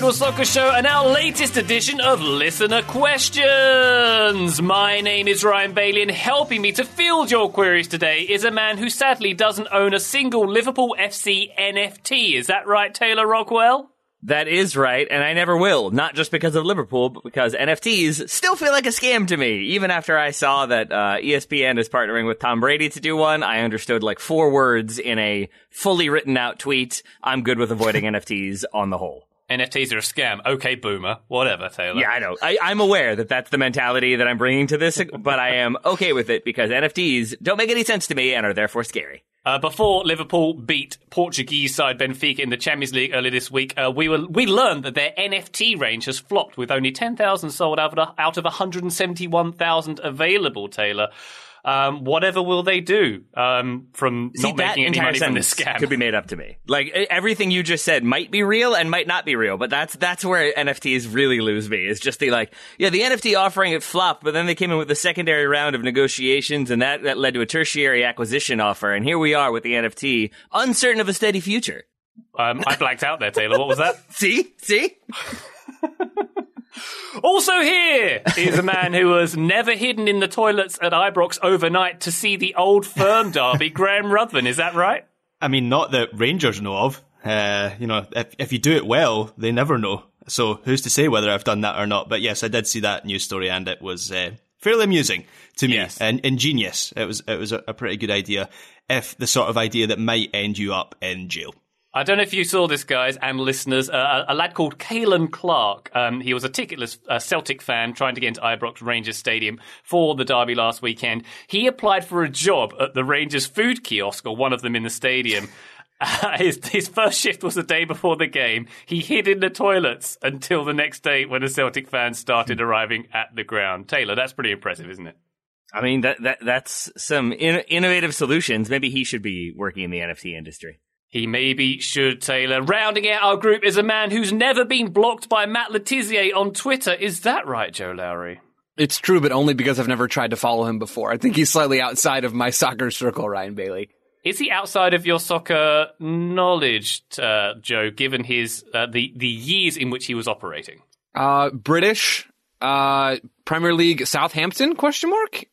Total Soccer Show and our latest edition of Listener Questions. My name is Ryan Bailey, and helping me to field your queries today is a man who sadly doesn't own a single Liverpool FC NFT. Is that right, Taylor Rockwell? That is right, and I never will. Not just because of Liverpool, but because NFTs still feel like a scam to me. Even after I saw that uh, ESPN is partnering with Tom Brady to do one, I understood like four words in a fully written out tweet. I'm good with avoiding NFTs on the whole. NFTs are a scam. Okay, boomer. Whatever, Taylor. Yeah, I know. I, I'm aware that that's the mentality that I'm bringing to this, but I am okay with it because NFTs don't make any sense to me and are therefore scary. Uh, before Liverpool beat Portuguese side Benfica in the Champions League earlier this week, uh, we were we learned that their NFT range has flopped with only 10,000 sold out of, out of 171,000 available, Taylor. Um, whatever will they do um, from See, not making any money from this scam? could be made up to me. Like everything you just said might be real and might not be real, but that's that's where NFTs really lose me. Is just the like, yeah, the NFT offering it flopped, but then they came in with a secondary round of negotiations, and that that led to a tertiary acquisition offer, and here we are with the NFT, uncertain of a steady future. Um, I blacked out there, Taylor. What was that? See, see, Also here is a man who was never hidden in the toilets at Ibrox overnight to see the old firm derby, Graham Ruthven. Is that right? I mean, not that Rangers know of. Uh, you know, if, if you do it well, they never know. So who's to say whether I've done that or not? But yes, I did see that news story, and it was uh, fairly amusing to me Yes. and ingenious. It was it was a, a pretty good idea, if the sort of idea that might end you up in jail. I don't know if you saw this, guys, and listeners. Uh, a lad called Kalen Clark. Um, he was a ticketless uh, Celtic fan trying to get into Ibrox Rangers Stadium for the derby last weekend. He applied for a job at the Rangers food kiosk, or one of them in the stadium. Uh, his, his first shift was the day before the game. He hid in the toilets until the next day when the Celtic fans started arriving at the ground. Taylor, that's pretty impressive, isn't it? I mean that that that's some in- innovative solutions. Maybe he should be working in the NFT industry. He maybe should, Taylor. Rounding out our group is a man who's never been blocked by Matt Le Tissier on Twitter. Is that right, Joe Lowery? It's true, but only because I've never tried to follow him before. I think he's slightly outside of my soccer circle, Ryan Bailey. Is he outside of your soccer knowledge, uh, Joe, given his uh, the the years in which he was operating? Uh, British, uh, Premier League, Southampton? Question mark.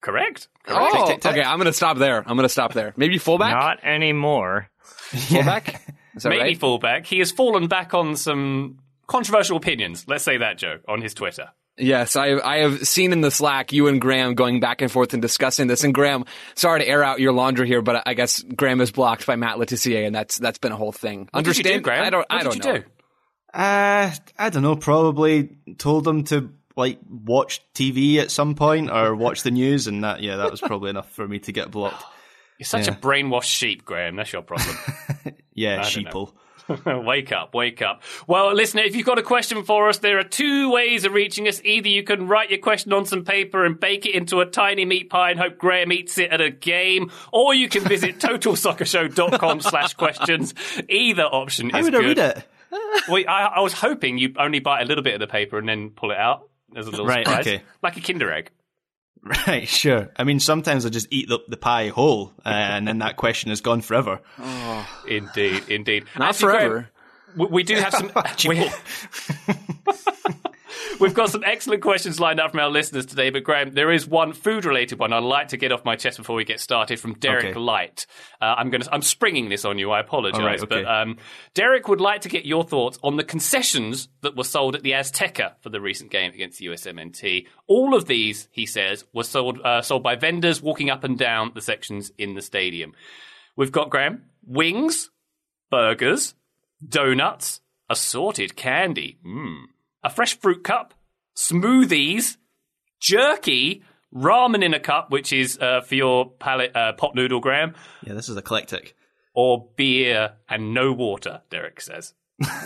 Correct. Oh, okay. I'm gonna stop there. I'm gonna stop there. Maybe fullback. Not anymore. fullback. Is that Maybe right? fullback. He has fallen back on some controversial opinions. Let's say that, Joe, on his Twitter. Yes, I I have seen in the Slack you and Graham going back and forth and discussing this. And Graham, sorry to air out your laundry here, but I guess Graham is blocked by Matt Le Tissier, and that's that's been a whole thing. What did you do, Understand? Graham? I don't. What I don't did you know. do? Uh, I don't know. Probably told them to like watch TV at some point or watch the news, and that yeah, that was probably enough for me to get blocked. You're such Yeah. a brainwashed sheep, Graham. That's your problem. Yeah, sheeple. wake up, wake up. Well, listener, if you've got a question for us, there are two ways of reaching us. Either you can write your question on some paper and bake it into a tiny meat pie and hope Graham eats it at a game, or you can visit totalsoccershow.com slash questions. Either option How is would good. I read it? Well, I, I was hoping you only bite a little bit of the paper and then pull it out as a little Right, surprise. okay. Like a Kinder egg. Right, sure. I mean, sometimes I just eat the, the pie whole, uh, and then that question is gone forever. Oh. Indeed, indeed. Not Actually, Graham, forever. we, we do have some. we, We've got some excellent questions lined up from our listeners today, but Graham, there is one food-related one I'd like to get off my chest before we get started from Derek Okay. Light. Uh, I'm going to, I'm springing this on you. I apologise, All right, okay. but um, Derek would like to get your thoughts on the concessions that were sold at the Azteca for the recent game against USMNT. All of these, he says, were sold uh, sold by vendors walking up and down the sections in the stadium. We've got Graham wings, burgers, donuts, assorted candy, mm, a fresh fruit cup, smoothies, jerky, ramen in a cup, which is uh, for your palate uh, pot noodle, Graham, Yeah, this is eclectic. or beer and no water. Derek says.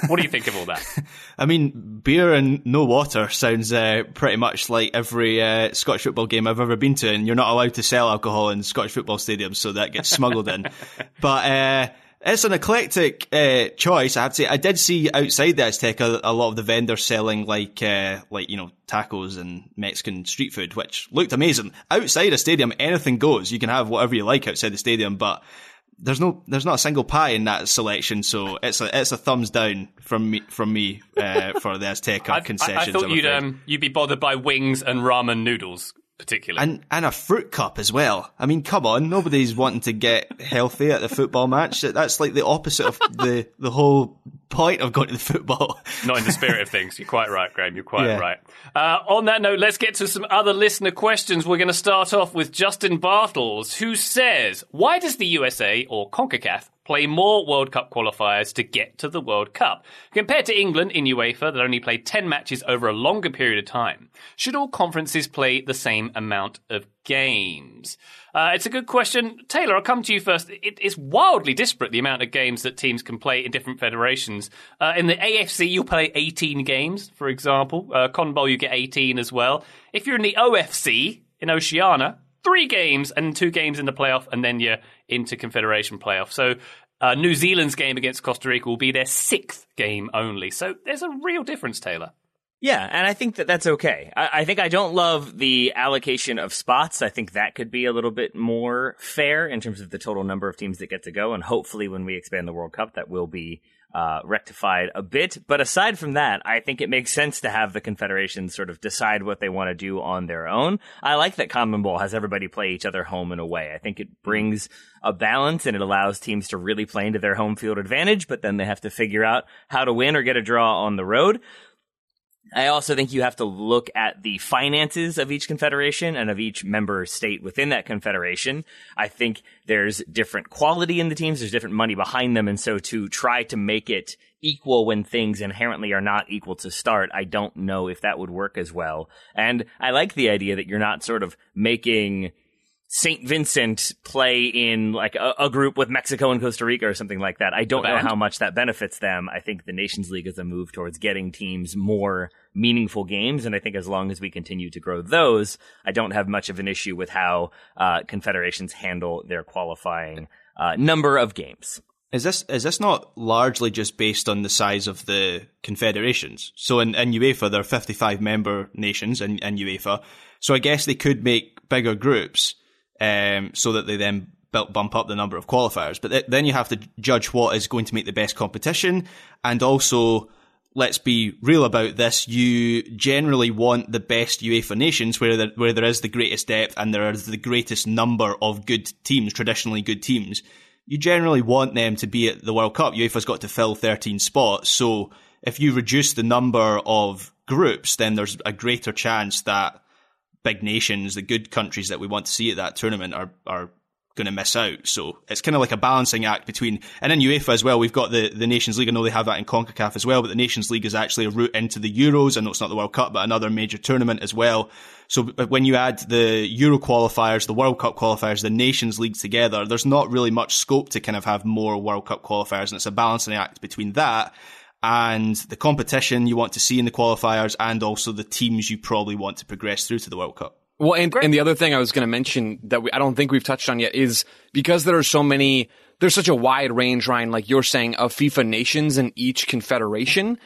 what do you think of all that? I mean, beer and no water sounds uh, pretty much like every uh, Scottish football game I've ever been to, and you're not allowed to sell alcohol in Scottish football stadiums, so that gets smuggled in. But uh, it's an eclectic uh, choice. I have to say, I did see outside the Azteca a lot of the vendors selling like, uh, like you know, tacos and Mexican street food, which looked amazing. Outside a stadium, anything goes. You can have whatever you like outside the stadium, but there's no there's not a single pie in that selection, so it's a it's a thumbs down from me from me uh, for the Azteca I, I, concessions. I thought I'm you'd afraid. um, you'd be bothered by wings and ramen noodles, particularly. and and a fruit cup as well. I mean, come on, nobody's wanting to get healthy at the football match. That's like the opposite of the the whole point of going to the football. Not in the spirit of things. You're quite right, Graham. You're quite Yeah. right. Uh, on that note, let's get to some other listener questions. We're going to start off with Justin Bartles, who says, Why does the USA or CONCACAF play more World Cup qualifiers to get to the World Cup? Compared to England in UEFA that only played 10 matches over a longer period of time, should all conferences play the same amount of games? Uh, it's a good question. Taylor, I'll come to you first. It, it's wildly disparate, the amount of games that teams can play in different federations. Uh, in the AFC, you'll play 18 games, for example. Uh, CONMEBOL, you get 18 as well. If you're in the OFC, in Oceania, three games and two games in the playoff, and then you're into Confederation playoff. So uh, New Zealand's game against Costa Rica will be their sixth game only. So there's a real difference, Taylor. Yeah, and I think that that's okay. I, I think I don't love the allocation of spots. I think that could be a little bit more fair in terms of the total number of teams that get to go. And hopefully, when we expand the World Cup, that will be uh, rectified a bit. But aside from that, I think it makes sense to have the confederations sort of decide what they want to do on their own. I like that CONMEBOL has everybody play each other home and away. I think it brings a balance and it allows teams to really play into their home field advantage, but then they have to figure out how to win or get a draw on the road. I also think you have to look at the finances of each confederation and of each member state within that confederation. I think there's different quality in the teams, there's different money behind them, and so to try to make it equal when things inherently are not equal to start, I don't know if that would work as well. And I like the idea that you're not sort of making St. Vincent play in like a, a group with Mexico and Costa Rica or something like that. I don't know how much that benefits them. I think the Nations League is a move towards getting teams more meaningful games, and I think as long as we continue to grow those, I don't have much of an issue with how uh, confederations handle their qualifying uh, number of games. Is this is this not largely just based on the size of the confederations? So in, in UEFA there are fifty five member nations in, in UEFA. So I guess they could make bigger groups, um, so that they then bump up the number of qualifiers. But th- then you have to judge what is going to make the best competition, and also let's be real about this. You generally want the best UEFA nations where there, where there is the greatest depth and there is the greatest number of good teams, traditionally good teams. You generally want them to be at the World Cup. UEFA's got to fill 13 spots. So if you reduce the number of groups, then there's a greater chance that big nations, the good countries that we want to see at that tournament are, are going to miss out. So it's kind of like a balancing act between, and in UEFA as well, we've got the, the Nations League. I know they have that in CONCACAF as well, but the Nations League is actually a route into the Euros. I know it's not the World Cup, but another major tournament as well. So when you add the Euro qualifiers, the World Cup qualifiers, the Nations League together, there's not really much scope to kind of have more World Cup qualifiers, and it's a balancing act between that and the competition you want to see in the qualifiers, and also the teams you probably want to progress through to the World Cup. Well, and, and the other thing I was going to mention that we, I don't think we've touched on yet is because there are so many, there's such a wide range, Ryan, like you're saying, of FIFA nations in each confederation.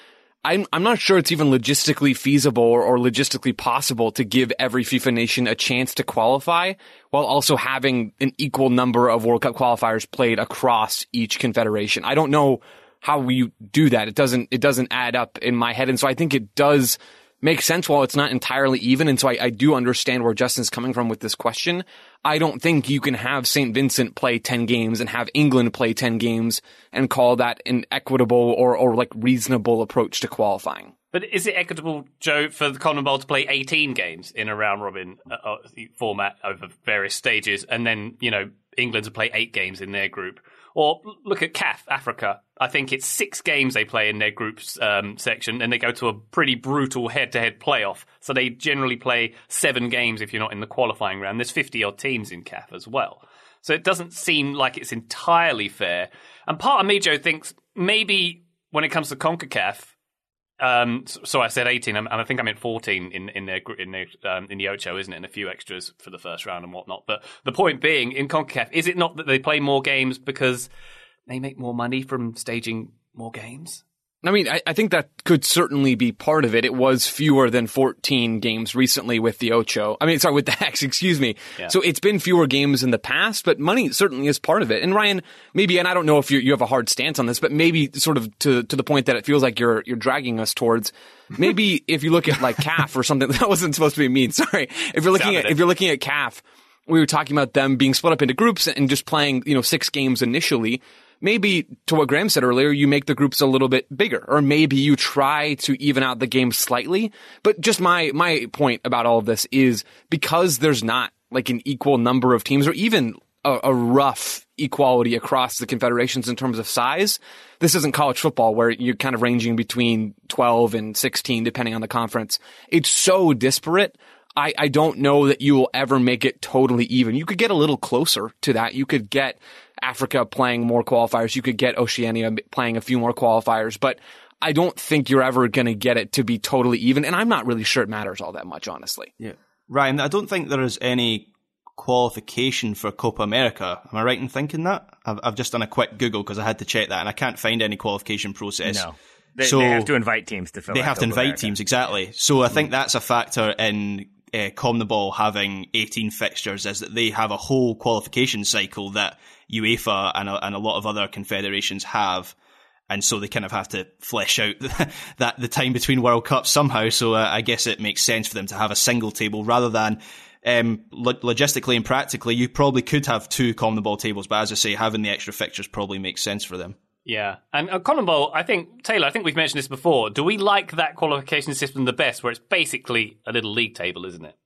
I'm, I'm not sure it's even logistically feasible or, or logistically possible to give every FIFA nation a chance to qualify while also having an equal number of World Cup qualifiers played across each confederation. I don't know how we do that. It doesn't, it doesn't add up in my head. And so I think it does make sense while it's not entirely even. And so I, I do understand where Justin's coming from with this question. I don't think you can have St. Vincent play 10 games and have England play 10 games and call that an equitable or, or like reasonable approach to qualifying. But is it equitable, Joe, for the CONMEBOL to play 18 games in a round robin uh, uh, format over various stages and then, you know, England to play eight games in their group? Or look at CAF, Africa. I think it's six games they play in their groups um, section, and they go to a pretty brutal head-to-head playoff. So they generally play seven games if you're not in the qualifying round. There's 50 odd teams in CAF as well. So it doesn't seem like it's entirely fair. And part of me, Joe, thinks maybe when it comes to CONCACAF, um, so I said 18, and I think I meant 14 in in their in their um, in the Ocho, isn't it? And a few extras for the first round and whatnot. But the point being, in Concacaf, is it not that they play more games because they make more money from staging more games? I mean, I, I, think that could certainly be part of it. It was fewer than 14 games recently with the Ocho. I mean, sorry, with the Hex, excuse me. Yeah. So it's been fewer games in the past, but money certainly is part of it. And Ryan, maybe, and I don't know if you, you have a hard stance on this, but maybe sort of to, to the point that it feels like you're, you're dragging us towards, maybe if you look at like CAF or something, that wasn't supposed to be mean. Sorry. If you're looking at, if you're looking at CAF, we were talking about them being split up into groups and just playing, you know, six games initially maybe to what Graham said earlier, you make the groups a little bit bigger, or maybe you try to even out the game slightly. But just my, my point about all of this is because there's not like an equal number of teams or even a, a rough equality across the confederations in terms of size. This isn't college football where you're kind of ranging between 12 and 16 depending on the conference. It's so disparate. I, I don't know that you will ever make it totally even. You could get a little closer to that. You could get Africa playing more qualifiers. You could get Oceania playing a few more qualifiers, but I don't think you're ever going to get it to be totally even. And I'm not really sure it matters all that much, honestly. Yeah. Ryan, I don't think there is any qualification for Copa America. Am I right in thinking that? I've, I've just done a quick Google because I had to check that and I can't find any qualification process. No. They, so they have to invite teams to fill. They have Copa to invite America. teams exactly. So I think that's a factor in uh, CONMEBOL having 18 fixtures is that they have a whole qualification cycle that UEFA and a, and a lot of other confederations have. And so they kind of have to flesh out that the time between World Cups somehow. So uh, I guess it makes sense for them to have a single table rather than um, lo- logistically and practically, you probably could have two CONMEBOL tables, but as I say, having the extra fixtures probably makes sense for them. Yeah, and uh, CONMEBOL, I think Taylor, I think we've mentioned this before. Do we like that qualification system the best, where it's basically a little league table, isn't it?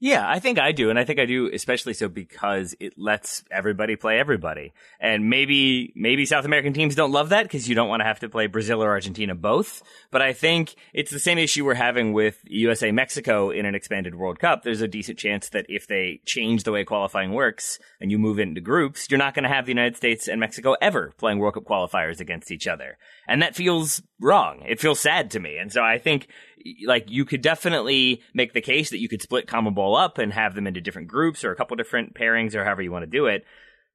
Yeah, I think I do. And I think I do especially so because it lets everybody play everybody. And maybe, maybe South American teams don't love that because you don't want to have to play Brazil or Argentina both. But I think it's the same issue we're having with USA Mexico in an expanded World Cup. There's a decent chance that if they change the way qualifying works and you move into groups, you're not going to have the United States and Mexico ever playing World Cup qualifiers against each other. And that feels wrong. It feels sad to me. And so I think like you could definitely make the case that you could split CONMEBOL up and have them into different groups or a couple different pairings or however you want to do it.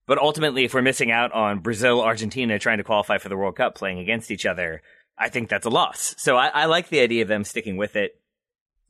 But ultimately, if we're missing out on Brazil, Argentina trying to qualify for the World Cup playing against each other, I think that's a loss. So I, I like the idea of them sticking with it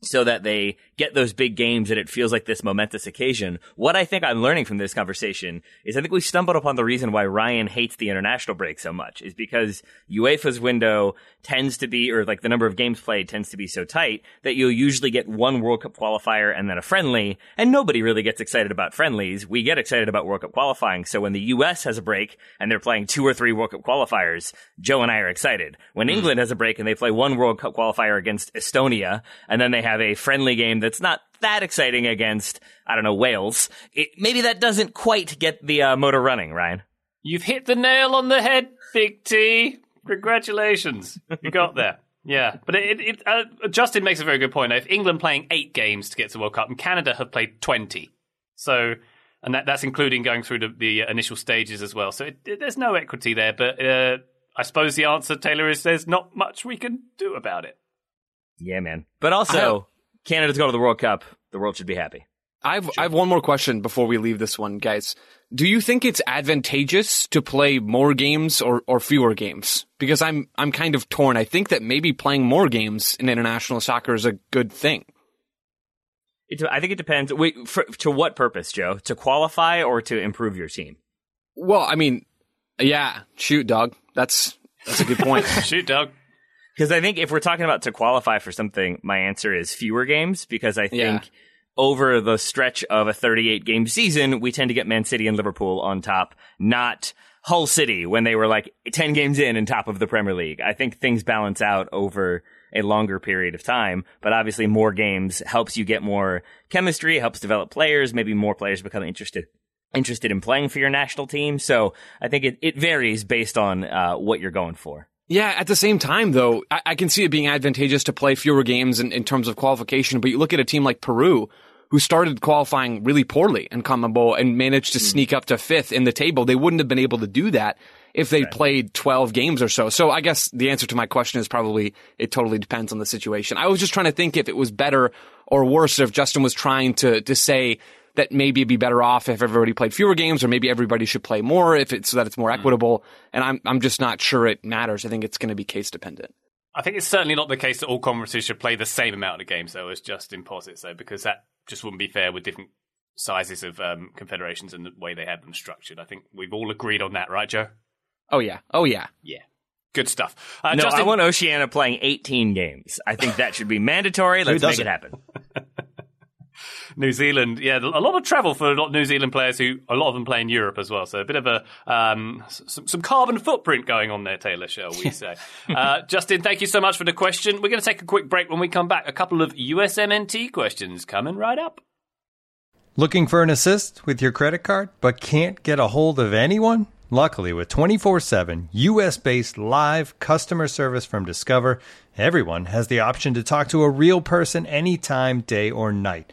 so that they get those big games and it feels like this momentous occasion. What I think I'm learning from this conversation is I think we stumbled upon the reason why Ryan hates the international break so much is because UEFA's window tends to be, or like the number of games played tends to be so tight that you'll usually get one World Cup qualifier and then a friendly, and nobody really gets excited about friendlies. We get excited about World Cup qualifying. So when the US has a break and they're playing two or three World Cup qualifiers, Joe and I are excited. When mm. England has a break and they play one World Cup qualifier against Estonia, and then they have a friendly game that's not that exciting against, I don't know, Wales, it, maybe that doesn't quite get the uh, motor running, Ryan. You've hit the nail on the head, Big T. Congratulations. You got there. Yeah, but it, it uh, Justin makes a very good point. If England playing eight games to get to the World Cup, and Canada have played twenty, so and that, that's including going through the, the initial stages as well. So it, it, there's no equity there. But uh, I suppose the answer, Taylor, is there's not much we can do about it. Yeah, man. But also, Canada's going to the World Cup. The world should be happy. I've sure. I have one more question before we leave this one, guys. Do you think it's advantageous to play more games or, or fewer games? Because I'm I'm kind of torn. I think that maybe playing more games in international soccer is a good thing. It, I think it depends. Wait, for, to what purpose, Joe? To qualify or to improve your team? Well, I mean, yeah, shoot, dog. That's that's a good point. shoot, dog. Because I think if we're talking about to qualify for something, my answer is fewer games. Because I think. Yeah over the stretch of a 38 game season, we tend to get Man City and Liverpool on top, not Hull City when they were like 10 games in and top of the Premier League. I think things balance out over a longer period of time, but obviously more games helps you get more chemistry, helps develop players, maybe more players become interested interested in playing for your national team. So I think it, it varies based on uh, what you're going for. Yeah, at the same time, though, I, I, can see it being advantageous to play fewer games in, in terms of qualification. But you look at a team like Peru, who started qualifying really poorly in CONMEBOL and managed to mm. sneak up to fifth in the table. They wouldn't have been able to do that if they right. played 12 games or so. So I guess the answer to my question is probably it totally depends on the situation. I was just trying to think if it was better or worse if Justin was trying to, to say that maybe it'd be better off if everybody played fewer games or maybe everybody should play more if it's so that it's more hmm. equitable. And I'm, I'm just not sure it matters. I think it's going to be case dependent. I think it's certainly not the case that all conferences should play the same amount of games, though, as Justin posits, though, because that just wouldn't be fair with different sizes of um, confederations and the way they have them structured. I think we've all agreed on that, right, Joe? Oh yeah, oh yeah, yeah. Good stuff. Uh, no, Justin... I want Oceania playing 18 games. I think that should be mandatory. Let's make it happen. New Zealand, yeah, a lot of travel for a lot of New Zealand players who a lot of them play in Europe as well. So a bit of a um, some, some, carbon footprint going on there, Taylor, shall we say? uh, Justin, thank you so much for the question. We're going to take a quick break. When we come back, a couple of USMNT questions coming right up. Looking for an assist with your credit card, but can't get a hold of anyone? Luckily, with 24 7 US based live customer service from Discover, everyone has the option to talk to a real person anytime, day or night.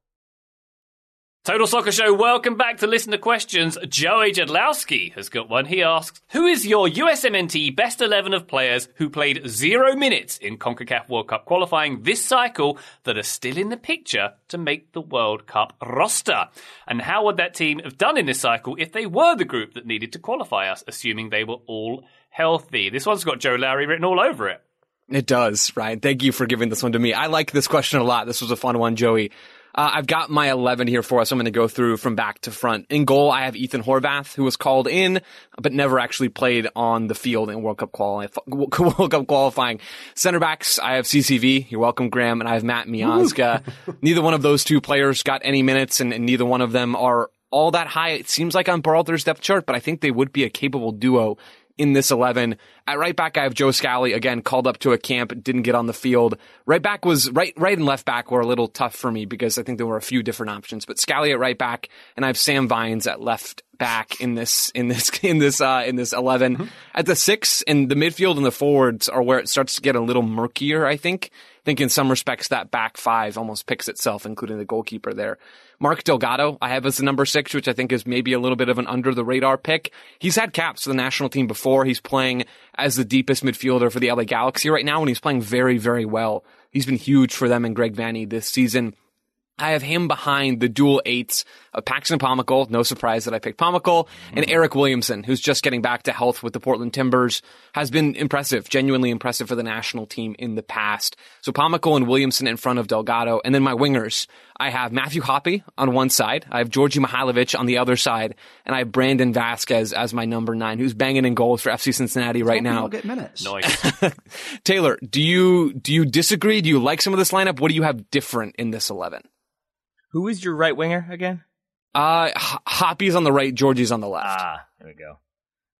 Total Soccer Show, welcome back to Listen to Questions. Joey Jadlowski has got one. He asks, Who is your USMNT best 11 of players who played zero minutes in CONCACAF World Cup qualifying this cycle that are still in the picture to make the World Cup roster? And how would that team have done in this cycle if they were the group that needed to qualify us, assuming they were all healthy? This one's got Joe Lowery written all over it. It does, Ryan. Thank you for giving this one to me. I like this question a lot. This was a fun one, Joey. Uh, I've got my 11 here for us. I'm going to go through from back to front. In goal, I have Ethan Horvath, who was called in, but never actually played on the field in World Cup, quali- World Cup qualifying. Center backs, I have CCV. You're welcome, Graham. And I have Matt Miazga. neither one of those two players got any minutes, and, and neither one of them are all that high. It seems like on Berhalter's depth chart, but I think they would be a capable duo in this 11. At right back, I have Joe Scally, again, called up to a camp, didn't get on the field. Right back was, right, right and left back were a little tough for me because I think there were a few different options, but Scally at right back, and I have Sam Vines at left back in this, in this, in this, uh, in this 11. Mm-hmm. At the six, and the midfield and the forwards are where it starts to get a little murkier, I think. I think in some respects that back five almost picks itself, including the goalkeeper there. Mark Delgado, I have as the number six, which I think is maybe a little bit of an under the radar pick. He's had caps for the national team before. He's playing as the deepest midfielder for the LA Galaxy right now, and he's playing very, very well. He's been huge for them and Greg Vanney this season. I have him behind the dual eights of Paxton Pomykal. No surprise that I picked Pomykal and mm-hmm. Eryk Williamson, who's just getting back to health with the Portland Timbers, has been impressive, genuinely impressive for the national team in the past. So Pomykal and Williamson in front of Delgado, and then my wingers. I have Matthew Hoppe on one side. I have Djordje Mihailovic on the other side. And I have Brandon Vazquez as my number nine, who's banging in goals for FC Cincinnati right now. get minutes. Nice. Taylor, do you, do you disagree? Do you like some of this lineup? What do you have different in this 11? Who is your right winger again? Uh, H- Hoppe's on the right, Djordje's on the left. Ah, there we go.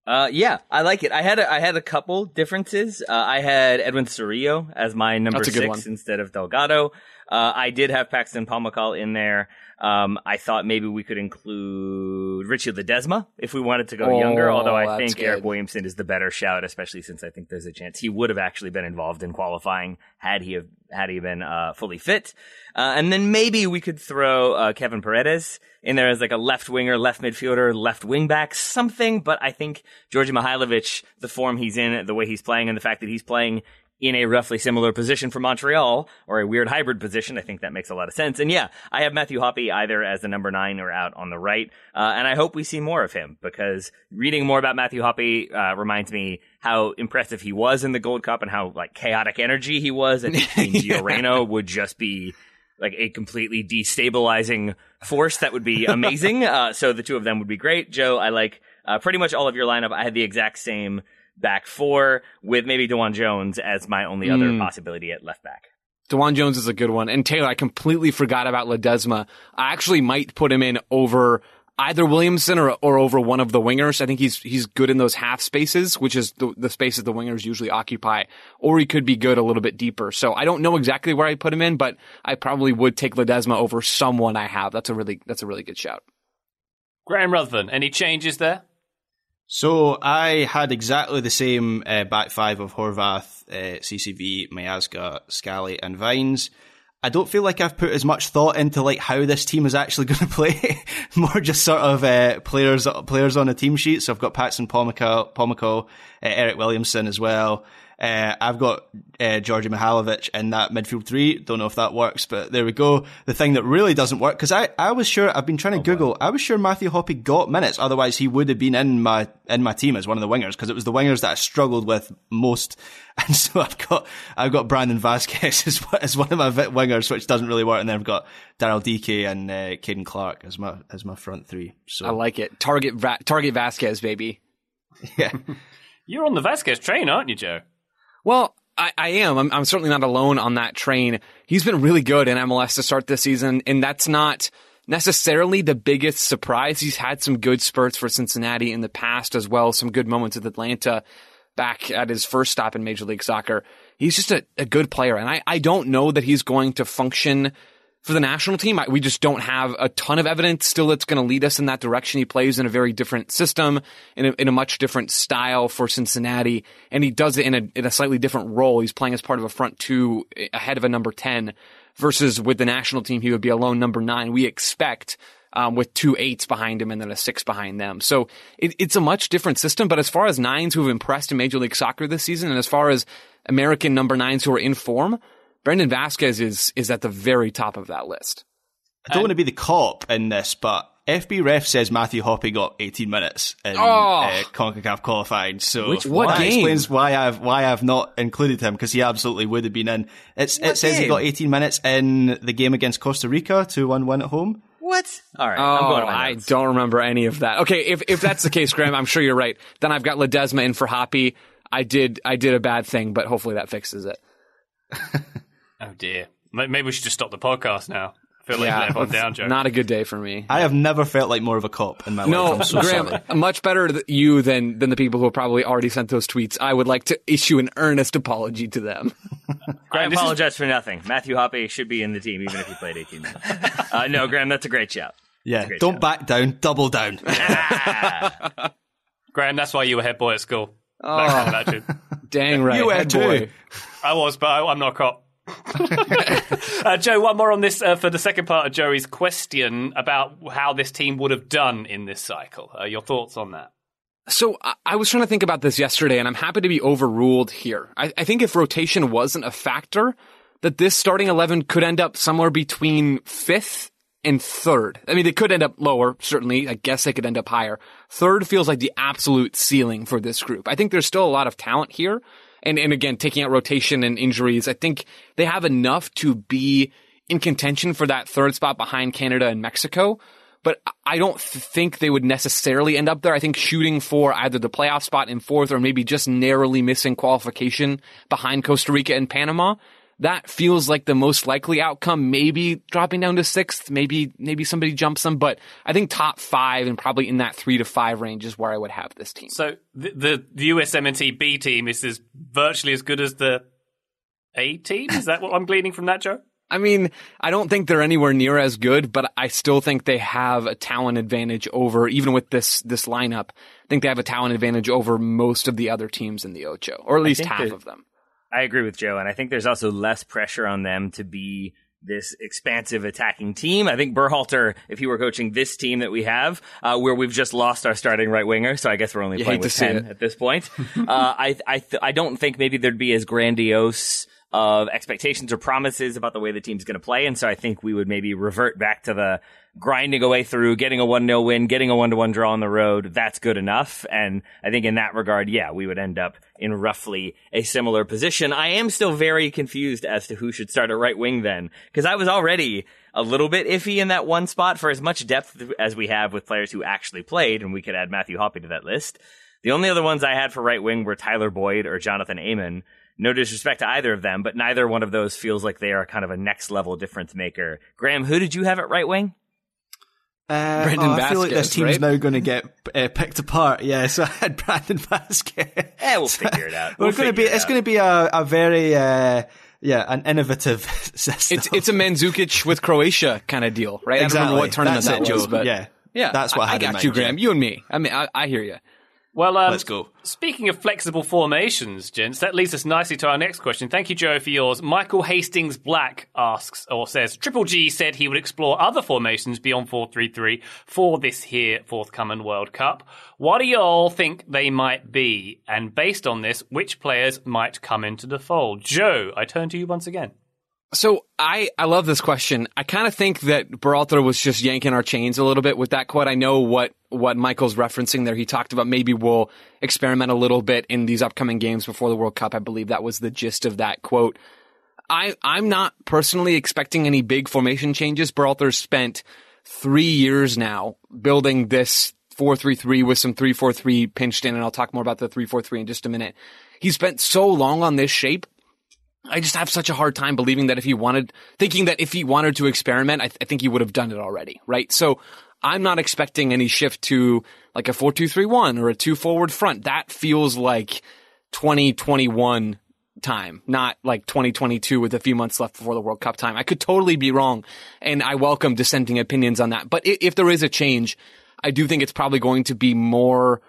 Uh, yeah, I like it. I had a, I had a couple differences. Uh, I had Edwin Cerrillo as my number That's six one. instead of Delgado. Uh, I did have Paxton Pomykal in there. Um, I thought maybe we could include Richie Ledesma if we wanted to go Oh, younger, although I think Eryk. Williamson is the better shout, especially since I think there's a chance he would have actually been involved in qualifying had he have, had he been uh, fully fit. Uh, and then maybe we could throw uh, Kevin Paredes in there as like a left winger, left midfielder, left wing back, something. But I think Djordje Mihailovic, the form he's in, the way he's playing, and the fact that he's playing in a roughly similar position for Montreal or a weird hybrid position, I think that makes a lot of sense. And yeah, I have Matthew Hoppe either as the number nine or out on the right. Uh, and I hope we see more of him because reading more about Matthew Hoppe uh, reminds me how impressive he was in the Gold Cup and how like chaotic energy he was. And Gio Reyna would just be like a completely destabilizing force that would be amazing. uh, so the two of them would be great. Joe, I like uh, pretty much all of your lineup. I had the exact same back four with maybe DeJuan Jones as my only other Mm. possibility at left back. DeJuan Jones is a good one. And Taylor, I completely forgot about Ledesma. I actually might put him in over either Williamson or, or over one of the wingers. I think he's, he's good in those half spaces, which is the, the spaces the wingers usually occupy, or he could be good a little bit deeper. So I don't know exactly where I put him in, but I probably would take Ledesma over someone I have. That's a really, that's a really good shout. Graham Ruthven, any changes there? So I had exactly the same uh, back five of Horvath, uh, CCV, Miazga, Scally, and Vines. I don't feel like I've put as much thought into like how this team is actually going to play. More just sort of uh, players players on a team sheet. So I've got Paxton Pomako, Pomako uh, Eryk Williamson as well. Uh, I've got uh, Djordje Mihailovic in that midfield three. Don't know if that works, but there we go. The thing that really doesn't work, because I, I was sure, I've been trying to Google, I was sure Matthew Hoppe got minutes. Otherwise, he would have been in my, in my team as one of the wingers, because it was the wingers that I struggled with most. And so I've got, I've got Brandon Vazquez as, as one of my wingers, which doesn't really work. And then I've got Daryl Dike and uh, Caden Clark as my, as my front three. So, I like it. Target, Va- target Vazquez, baby. yeah. You're on the Vazquez train, aren't you, Joe? Well, I, I am. I'm, I'm certainly not alone on that train. He's been really good in MLS to start this season, and that's not necessarily the biggest surprise. He's had some good spurts for Cincinnati in the past as well, some good moments with Atlanta back at his first stop in Major League Soccer. He's just a, a good player, and I, I don't know that he's going to function for the national team. We just don't have a ton of evidence still that's going to lead us in that direction. He plays in a very different system, in a, in a much different style for Cincinnati, and he does it in a, in a slightly different role. He's playing as part of a front two ahead of a number 10 versus with the national team, he would be a lone number nine. We expect um, with two eights behind him and then a six behind them. So it, it's a much different system. But as far as nines who have impressed in Major League Soccer this season, and as far as American number nines who are in form, Brandon Vazquez is is at the very top of that list. I don't want to be the cop in this, but FB ref says Matthew Hoppe got 18 minutes in Oh. uh, Concacaf qualifying. So Which- what that game? explains why I've why I've not included him because he absolutely would have been in. It's, it says he got 18 minutes in the game against Costa Rica, 2-1 win at home. What? All right, I'm Oh, going I don't remember any of that. Okay, if if that's the case, Graham, I'm sure you're right. Then I've got Ledesma in for Hoppe. I did I did a bad thing, but hopefully that fixes it. Oh dear. Maybe we should just stop the podcast now. I feel like Yeah, let everyone down, Joe. Not a good day for me. I have never felt like more of a cop in my No, life. I'm so Graham, sorry. much better th- you than than the people who have probably already sent those tweets. I would like to issue an earnest apology to them. I Graham, this is- apologize for nothing. Matthew Hoppe should be in the team even if he played 18 minutes. Uh, no, Graham, that's a great shout. Yeah, great don't shout. back down, double down. Graham, that's why you were head boy at school. Oh, Back in dang right. You were head too. boy. I was, but I, I'm not a cop. uh, Joe, one more on this uh, for the second part of Joey's question about how this team would have done in this cycle. Uh, your thoughts on that? So I, was trying to think about this yesterday, and I'm happy to be overruled here. I, I think if rotation wasn't a factor, that this starting eleven could end up somewhere between fifth and third. I mean, they could end up lower, certainly. I guess they could end up higher. Third feels like the absolute ceiling for this group. I think there's still a lot of talent here. And, and again, taking out rotation and injuries, I think they have enough to be in contention for that third spot behind Canada and Mexico. But I don't th- think they would necessarily end up there. I think shooting for either the playoff spot in fourth or maybe just narrowly missing qualification behind Costa Rica and Panama that feels like the most likely outcome. Maybe dropping down to sixth, maybe maybe somebody jumps them, but I think top five and probably in that three to five range is where I would have this team. So the the, the USMNT B team is as virtually as good as the A team. Is that what I'm gleaning from that, Joe? I mean, I don't think they're anywhere near as good, but I still think they have a talent advantage over, even with this, this lineup, I think they have a talent advantage over most of the other teams in the Ocho, or at least half of them. I agree with Joe, and I think there's also less pressure on them to be this expansive attacking team. I think Berhalter, if he were coaching this team that we have, uh, where we've just lost our starting right winger, so I guess we're only you playing with ten at this point. uh, I I th- I don't think maybe there'd be as grandiose of expectations or promises about the way the team's going to play, and so I think we would maybe revert back to the grinding away through, getting a 1-0 win, getting a 1 to 1 draw on the road, that's good enough. And I think in that regard, yeah, we would end up in roughly a similar position. I am still very confused as to who should start at right wing then, because I was already a little bit iffy in that one spot for as much depth as we have with players who actually played, and we could add Matthew Hoppe to that list. The only other ones I had for right wing were Tyler Boyd or Jonathan Amon. No disrespect to either of them, but neither one of those feels like they are kind of a next level difference maker. Graham, who did you have at right wing? Uh, Brandon oh, I feel like this team's right? now going to get uh, picked apart. Yeah, so I had Brandon Vazquez. Yeah, we'll figure it out. We'll we're going to be. It it's going to be a, a very. Uh, yeah, an innovative system. It's it's a Mandzukic with Croatia kind of deal, right? Exactly. I don't remember what tournament That's that it, was, but yeah, yeah, that's what I, I, I got you, Graham. You and me. I mean, I, I hear you. Well, um, let's go. Speaking of flexible formations, gents, that leads us nicely to our next question. Thank you, Joe, for yours. Michael Hastings Black asks or says Triple G said he would explore other formations beyond 4-3-3 for this here forthcoming World Cup. What do y'all think they might be? And based on this, which players might come into the fold? Joe, I turn to you once again. So I, I love this question. I kind of think that Berhalter was just yanking our chains a little bit with that quote. I know what, what Michael's referencing there. He talked about maybe we'll experiment a little bit in these upcoming games before the World Cup. I believe that was the gist of that quote. I, I'm not personally expecting any big formation changes. Berhalter spent three years now building this 4-3-3 with some 3-4-3 pinched in, and I'll talk more about the 3-4-3 in just a minute. He spent so long on this shape I just have such a hard time believing that if he wanted, thinking that if he wanted to experiment, I, th- I think he would have done it already, right? So I'm not expecting any shift to like a 4-2-3-1 or a two forward front. That feels like 2021 time, not like 2022 with a few months left before the World Cup time. I could totally be wrong, and I welcome dissenting opinions on that. But if there is a change, I do think it's probably going to be more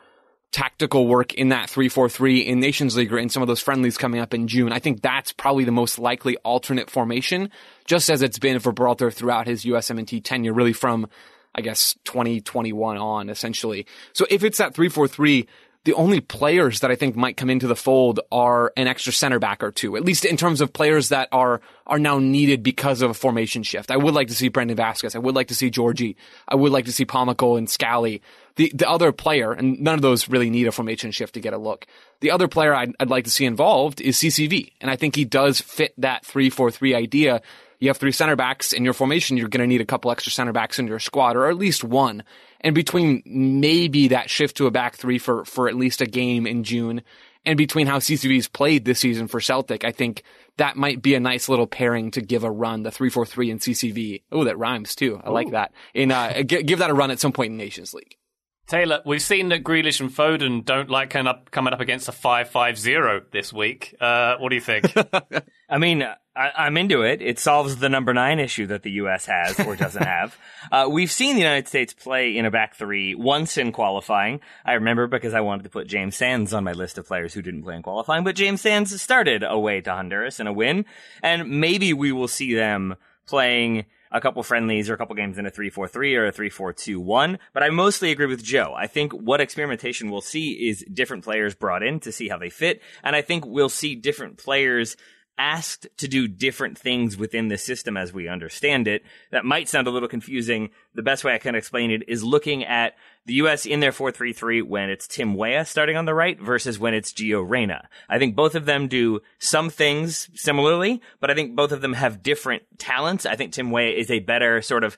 tactical work in that 3-4-3 in Nations League or in some of those friendlies coming up in June. I think that's probably the most likely alternate formation, just as it's been for Berhalter throughout his USMNT tenure, really from, I guess, 2021 on, essentially. So if it's that 3-4-3, the only players that I think might come into the fold are an extra center back or two, at least in terms of players that are are now needed because of a formation shift. I would like to see Brandon Vazquez. I would like to see Djordje. I would like to see Pomykal and Scally. The the other player, and none of those really need a formation shift to get a look. The other player I'd, I'd like to see involved is CCV, and I think he does fit that three four three idea you have three center backs in your formation, you're going to need a couple extra center backs in your squad, or at least one. And between maybe that shift to a back three for, for at least a game in June, and between how CCV's played this season for Celtic, I think that might be a nice little pairing to give a run, the 3-4-3 and CCV. Oh, that rhymes too. I Ooh. like that. In, uh, give that a run at some point in Nations League. Taylor, we've seen that Grealish and Foden don't like coming up, coming up against a 5-5-0 this week. Uh, what do you think? I mean, I, am into it. It solves the number nine issue that the U.S. has or doesn't have. Uh, we've seen the United States play in a back three once in qualifying. I remember because I wanted to put James Sands on my list of players who didn't play in qualifying, but James Sands started away to Honduras in a win, and maybe we will see them playing a couple friendlies or a couple games in a 3-4-3 or a 3-4-2-1. But I mostly agree with Joe. I think what experimentation we'll see is different players brought in to see how they fit. And I think we'll see different players asked to do different things within the system as we understand it. That might sound a little confusing. The best way I can explain it is looking at the U.S. in their 4-3-3 when it's Tim Weah starting on the right versus when it's Gio Reyna. I think both of them do some things similarly, but I think both of them have different talents. I think Tim Weah is a better sort of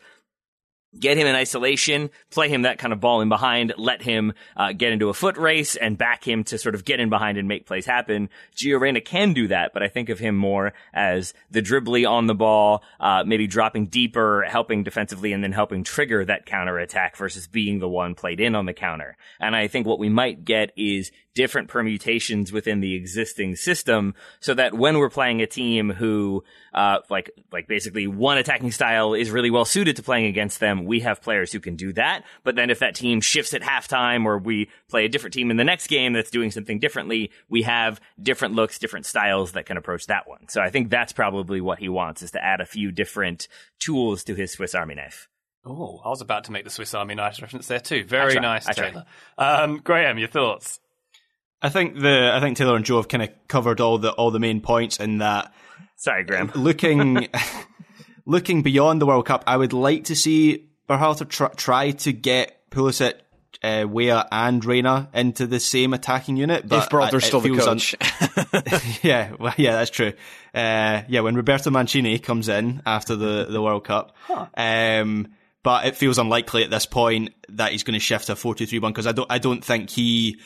get him in isolation, play him that kind of ball in behind, let him uh, get into a foot race and back him to sort of get in behind and make plays happen. Gio Reyna can do that, but I think of him more as the dribbly on the ball, uh, maybe dropping deeper, helping defensively and then helping trigger that counter attack versus being the one played in on the counter. And I think what we might get is different permutations within the existing system so that when we're playing a team who, uh, like, like basically one attacking style is really well suited to playing against them, we have players who can do that. But then if that team shifts at halftime or we play a different team in the next game that's doing something differently, we have different looks, different styles that can approach that one. So I think that's probably what he wants is to add a few different tools to his Swiss Army knife. Oh, I was about to make the Swiss Army knife reference there too. Very nice, Taylor. Um, Graham, your thoughts? I think the I think Taylor and Joe have kind of covered all the all the main points in that. Sorry, Graham. Looking looking beyond the World Cup, I would like to see Berhalter tr- try to get Pulisic, uh, Weah, and Reyna into the same attacking unit. But if Berhalter's still the coach, un- yeah, well, yeah, that's true. Uh, yeah, when Roberto Mancini comes in after the the World Cup, huh. um, but it feels unlikely at this point that he's going to shift to a four two three one because I don't I don't think he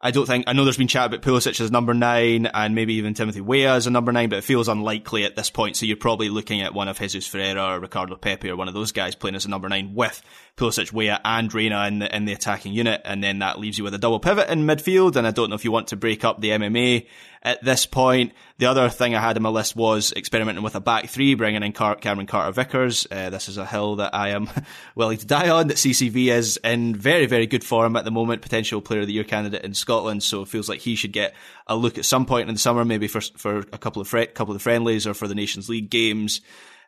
I don't think I know there's been chat about Pulisic as number nine and maybe even Timothy Weah as a number nine, but it feels unlikely at this point. So you're probably looking at one of Jesus Ferreira or Ricardo Pepi or one of those guys playing as a number nine with Pulisic, Weah, and Reyna in the, in the attacking unit, and then that leaves you with a double pivot in midfield. And I don't know if you want to break up the MMA at this point. The other thing I had in my list was experimenting with a back three, bringing in Car- Cameron Carter Vickers. Uh, this is a hill that I am willing to die on. That CCV is in very, very good form at the moment, potential player of the year candidate in Scotland. So it feels like he should get a look at some point in the summer, maybe for for a couple of couple of friendlies or for the Nations League games.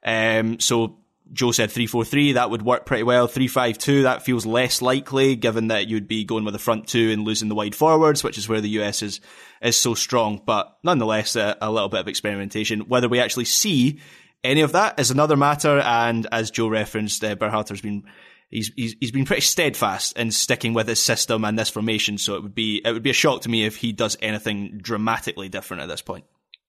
Um, so Joe said 3-4-3, that would work pretty well. 3-5-2, that feels less likely given that you'd be going with the front two and losing the wide forwards, which is where the US is, is so strong. But nonetheless, a, a little bit of experimentation. Whether we actually see any of that is another matter. And as Joe referenced, uh, Berhalter's been, he's, he's, he's been pretty steadfast in sticking with his system and this formation. So it would be, it would be a shock to me if he does anything dramatically different at this point.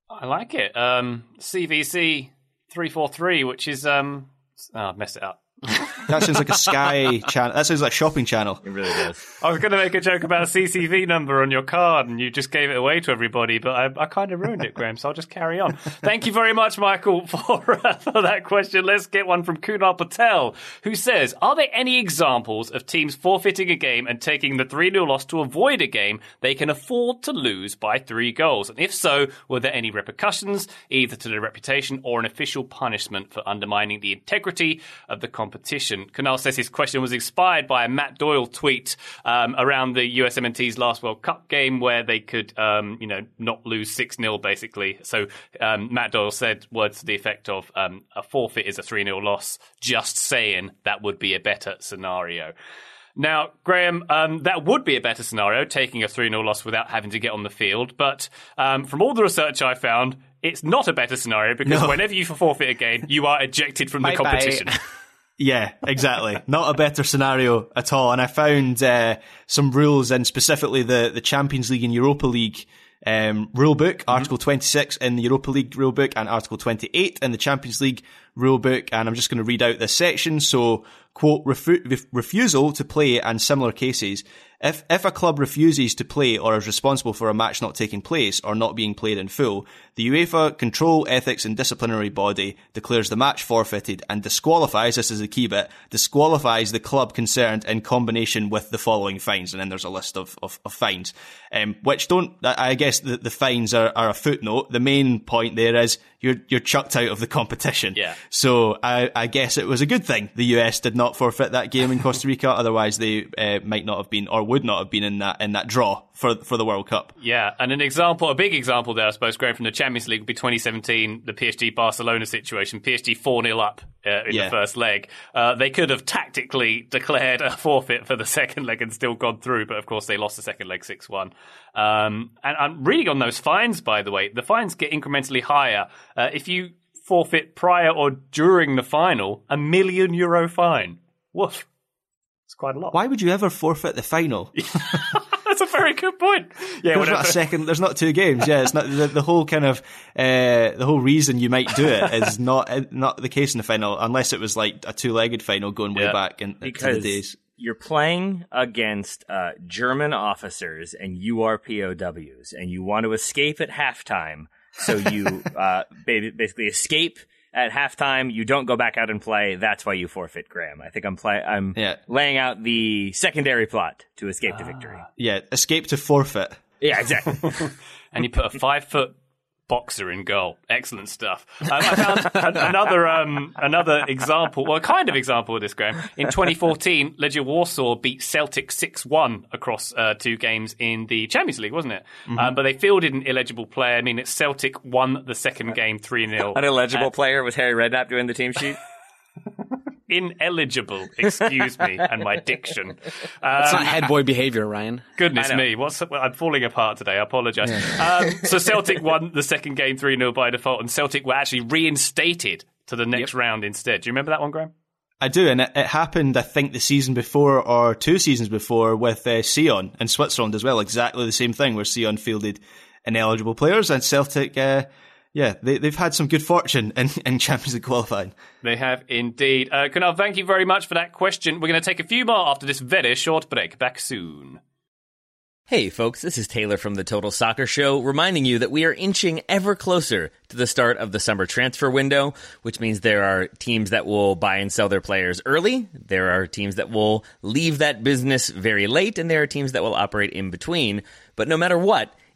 I like it. Um, CVC 343, which is, um, Oh, I messed it up. that sounds like a Sky channel. That sounds like a shopping channel. It really does. I was going to make a joke about a CCV number on your card, and you just gave it away to everybody, but I, I kind of ruined it, Graham. So I'll just carry on. Thank you very much, Michael, for uh, for that question. Let's get one from Kunal Patel, who says, "Are there any examples of teams forfeiting a game and taking the three 0 loss to avoid a game they can afford to lose by three goals? And if so, were there any repercussions, either to their reputation or an official punishment for undermining the integrity of the competition?" Competition. Kunal says his question was inspired by a Matt Doyle tweet um, around the USMNT's last World Cup game where they could, um, you know, not lose 6 0 basically. So um, Matt Doyle said words to the effect of um, a forfeit is a 3 0 loss. Just saying that would be a better scenario. Now, Graham, um, that would be a better scenario, taking a 3 0 loss without having to get on the field. But um, from all the research I found, it's not a better scenario because no. whenever you forfeit a game, you are ejected from the competition. Yeah, exactly. Not a better scenario at all. And I found uh, some rules and specifically the, the Champions League and Europa League um, rule book, mm-hmm. Article 26 in the Europa League rule book and Article 28 in the Champions League rule book. And I'm just going to read out this section. So, quote, refu- refusal to play and similar cases if, if a club refuses to play or is responsible for a match not taking place or not being played in full, the UEFA Control, Ethics and Disciplinary Body declares the match forfeited and disqualifies, this is the key bit, disqualifies the club concerned in combination with the following fines. And then there's a list of, of, of fines, um, which don't, I guess the, the fines are, are a footnote. The main point there is you're, you're chucked out of the competition. Yeah. So I, I guess it was a good thing the US did not forfeit that game in Costa Rica. Otherwise they uh, might not have been, or would not have been in that in that draw for for the World Cup. Yeah, and an example, a big example there, I suppose, going from the Champions League would be 2017, the PSG Barcelona situation. PSG 4 0 up uh, in Yeah. the first leg. Uh, they could have tactically declared a forfeit for the second leg and still gone through, but of course they lost the second leg 6 1. Um, and I'm reading on those fines, by the way, the fines get incrementally higher. Uh, if you forfeit prior or during the final, a million euro fine. Woof. It's quite a lot. Why would you ever forfeit the final? That's a very good point. Yeah, There's whatever. not a second. There's not two games. Yeah, it's not the, the whole kind of uh, the whole reason you might do it is not uh, not the case in the final, unless it was like a two-legged final going way Yeah. back in, because days. you're playing against uh, German officers and you are POWs, and you want to escape at halftime. So you uh, basically escape at halftime. You don't go back out and play. That's why you forfeit, Graham. I think I'm play. I'm Yeah. laying out the secondary plot to escape to ah, victory. Yeah, escape to forfeit. Yeah, exactly. and you put a five foot boxer in goal. Excellent stuff. Um, I found an- another um, another example, well, kind of example of this, Graham. In 2014, Legia Warsaw beat Celtic 6 1 across uh, two games in the Champions League, wasn't it? Um, but they fielded an illegible player, meaning that Celtic won the second game 3 0. An illegible player was Harry Redknapp doing the team sheet. Ineligible, excuse me, and my diction. It's not head boy behavior, Ryan. Goodness me, what's well, I'm falling apart today. I apologise. Um, so Celtic won the second game three 0 by default, and Celtic were actually reinstated to the next round instead. Do you remember that one, Graham? I do, and it, it happened, I think, the season before or two seasons before with uh, Sion in Switzerland as well. Exactly the same thing, where Sion fielded ineligible players, and Celtic, uh, yeah, they, they've had some good fortune in, in Champions League qualifying. They have indeed. Uh, Kunal, thank you very much for that question. We're going to take a few more after this very short break. Back soon. Hey folks, this is Taylor from the Total Soccer Show, reminding you that we are inching ever closer to the start of the summer transfer window, which means there are teams that will buy and sell their players early, there are teams that will leave that business very late, and there are teams that will operate in between. But no matter what,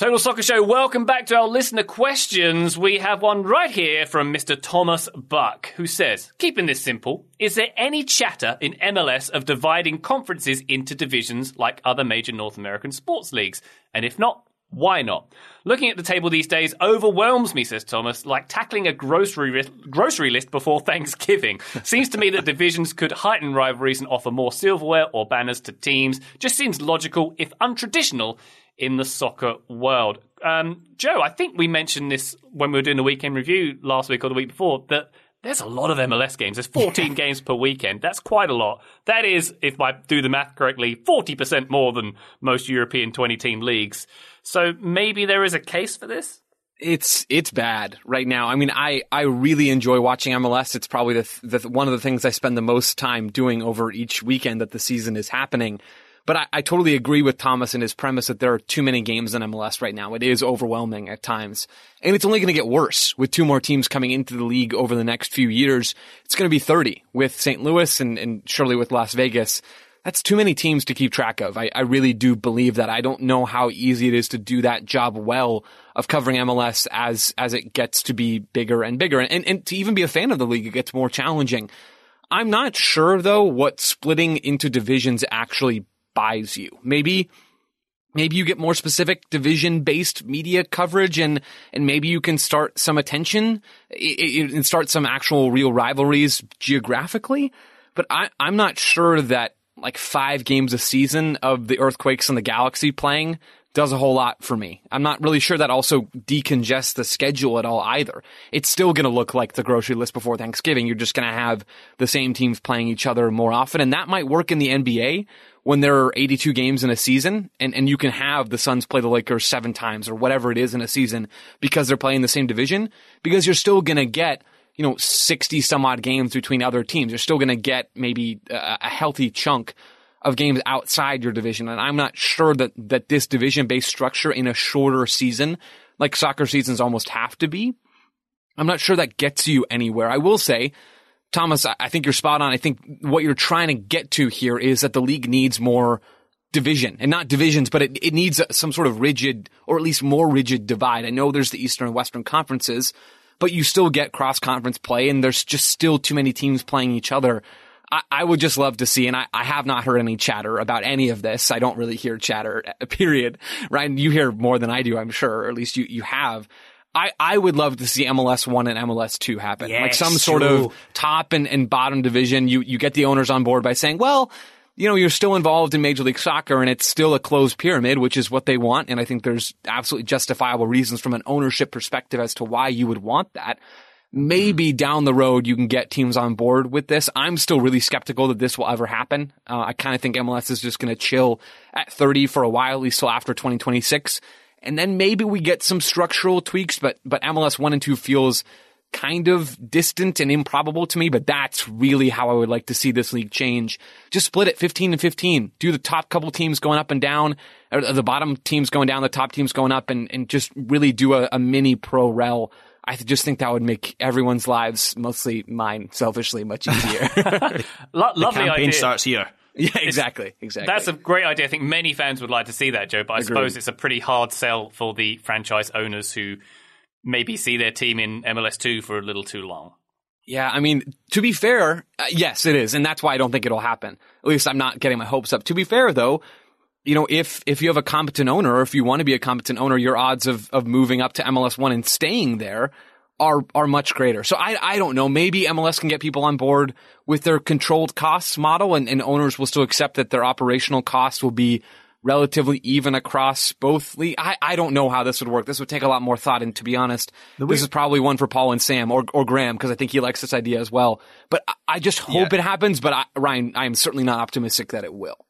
Total Soccer Show, welcome back to our listener questions. We have one right here from Mr. Thomas Buck, who says, keeping this simple, is there any chatter in MLS of dividing conferences into divisions like other major North American sports leagues? And if not, why not? Looking at the table these days overwhelms me, says Thomas, like tackling a grocery, grocery list before Thanksgiving. Seems to me that divisions could heighten rivalries and offer more silverware or banners to teams. Just seems logical, if untraditional, in the soccer world. Um, Joe, I think we mentioned this when we were doing the weekend review last week or the week before that there's a lot of MLS games. There's 14 games per weekend. That's quite a lot. That is, if I do the math correctly, 40% more than most European 20 team leagues. So maybe there is a case for this? It's it's bad right now. I mean, I, I really enjoy watching MLS. It's probably the, the one of the things I spend the most time doing over each weekend that the season is happening. But I, I totally agree with Thomas and his premise that there are too many games in MLS right now. It is overwhelming at times. And it's only going to get worse with two more teams coming into the league over the next few years. It's going to be 30 with St. Louis and, and surely with Las Vegas. That's too many teams to keep track of. I, I really do believe that. I don't know how easy it is to do that job well of covering MLS as, as it gets to be bigger and bigger. And, and to even be a fan of the league, it gets more challenging. I'm not sure though what splitting into divisions actually buys you. Maybe maybe you get more specific division based media coverage and and maybe you can start some attention and start some actual real rivalries geographically but I, i'm not sure that like five games a season of the earthquakes and the galaxy playing does a whole lot for me. I'm not really sure that also decongests the schedule at all either. It's still going to look like the grocery list before Thanksgiving. You're just going to have the same teams playing each other more often. And that might work in the NBA when there are 82 games in a season and, and you can have the Suns play the Lakers seven times or whatever it is in a season because they're playing the same division because you're still going to get you know 60 some odd games between other teams. You're still going to get maybe a, a healthy chunk of games outside your division. And I'm not sure that, that this division based structure in a shorter season, like soccer seasons almost have to be, I'm not sure that gets you anywhere. I will say, Thomas, I think you're spot on. I think what you're trying to get to here is that the league needs more division and not divisions, but it, it needs some sort of rigid or at least more rigid divide. I know there's the Eastern and Western conferences, but you still get cross conference play and there's just still too many teams playing each other I, I would just love to see, and I, I have not heard any chatter about any of this. I don't really hear chatter, period. Ryan, you hear more than I do, I'm sure, or at least you, you have. I, I would love to see MLS one and MLS two happen. Yes, like some sort true. of top and, and bottom division. You, you get the owners on board by saying, well, you know, you're still involved in Major League Soccer and it's still a closed pyramid, which is what they want. And I think there's absolutely justifiable reasons from an ownership perspective as to why you would want that maybe down the road you can get teams on board with this. I'm still really skeptical that this will ever happen. Uh, I kind of think MLS is just going to chill at 30 for a while, at least till after 2026. And then maybe we get some structural tweaks, but, but MLS 1 and 2 feels kind of distant and improbable to me, but that's really how I would like to see this league change. Just split it 15 and 15. Do the top couple teams going up and down, or the bottom teams going down, the top teams going up, and, and just really do a, a mini pro rel I just think that would make everyone's lives, mostly mine, selfishly, much easier. Lo- The lovely campaign idea. starts here. yeah, exactly, exactly. That's a great idea. I think many fans would like to see that, Joe, but I suppose it's a pretty hard sell for the franchise owners who maybe see their team in MLS2 for a little too long. yeah. I mean, to be fair, uh, yes, it is, and that's why I don't think it'll happen. At least I'm not getting my hopes up. To be fair, though, you know, if if you have a competent owner, or if you want to be a competent owner, your odds of of moving up to MLS one and staying there are are much greater. So I I don't know. Maybe MLS can get people on board with their controlled costs model, and, and owners will still accept that their operational costs will be relatively even across both league. I, I don't know how this would work. This would take a lot more thought. And to be honest, this is probably one for Paul and Sam or, or Graham because I think he likes this idea as well. But I, I just hope it happens. But I, Ryan, I am certainly not optimistic that it will.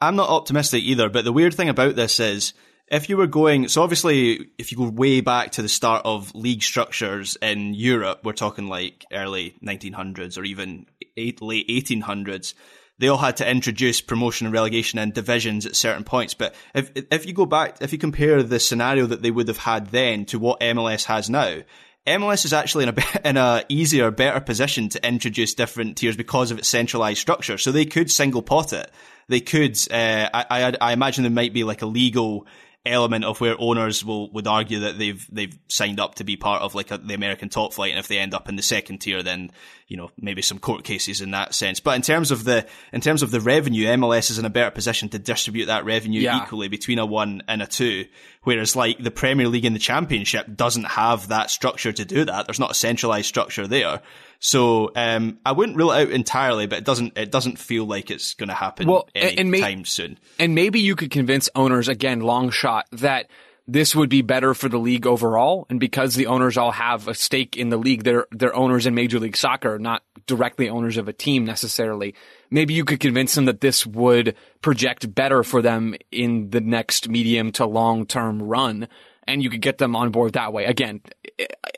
I'm not optimistic either, but the weird thing about this is if you were going, so obviously, if you go way back to the start of league structures in Europe, we're talking like early 1900s or even eight, late 1800s. They all had to introduce promotion and relegation and divisions at certain points. But if if you go back, if you compare the scenario that they would have had then to what MLS has now, MLS is actually in a in a easier, better position to introduce different tiers because of its centralized structure. So they could single pot it. They could. Uh, I, I I imagine there might be like a legal element of where owners will would argue that they've they've signed up to be part of like a, the American top flight, and if they end up in the second tier, then you know maybe some court cases in that sense. But in terms of the in terms of the revenue, MLS is in a better position to distribute that revenue Yeah. equally between a one and a two. Whereas like the Premier League and the Championship doesn't have that structure to do that. There's not a centralized structure there. So um, I wouldn't rule it out entirely, but it doesn't it doesn't feel like it's going to happen Well, anytime may- soon. And maybe you could convince owners, again, long shot, that this would be better for the league overall. And because the owners all have a stake in the league, they're, they're owners in Major League Soccer, not directly owners of a team necessarily. Maybe you could convince them that this would project better for them in the next medium to long term run. And you could get them on board that way. Again,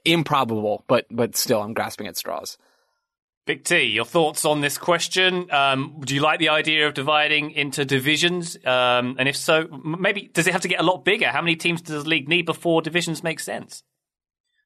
improbable, but, but still, I'm grasping at straws. Big T, your thoughts on this question? Um, do you like the idea of dividing into divisions? Um, and if so, maybe does it have to get a lot bigger? How many teams does the league need before divisions make sense?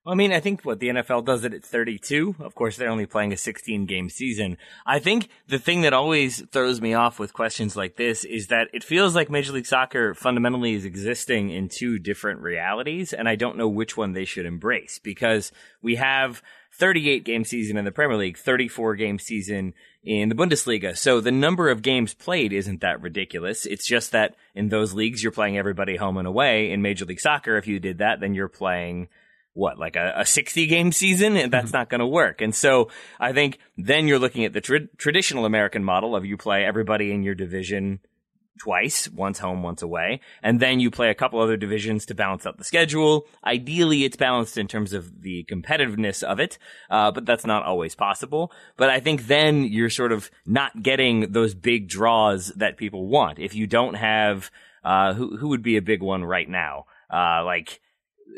I mean, I think what the NFL does it at 32. Of course, they're only playing a 16 game season. I think the thing that always throws me off with questions like this is that it feels like Major League Soccer fundamentally is existing in two different realities, and I don't know which one they should embrace because we have 38 game season in the Premier League, 34 game season in the Bundesliga. So the number of games played isn't that ridiculous. It's just that in those leagues, you're playing everybody home and away. In Major League Soccer, if you did that, then you're playing what, like a, a 60 game season? And that's mm-hmm. not going to work. And so I think then you're looking at the tra- traditional American model of you play everybody in your division twice, once home, once away, and then you play a couple other divisions to balance out the schedule. Ideally, it's balanced in terms of the competitiveness of it, uh, but that's not always possible. But I think then you're sort of not getting those big draws that people want. If you don't have, uh, who, who would be a big one right now? Uh, like,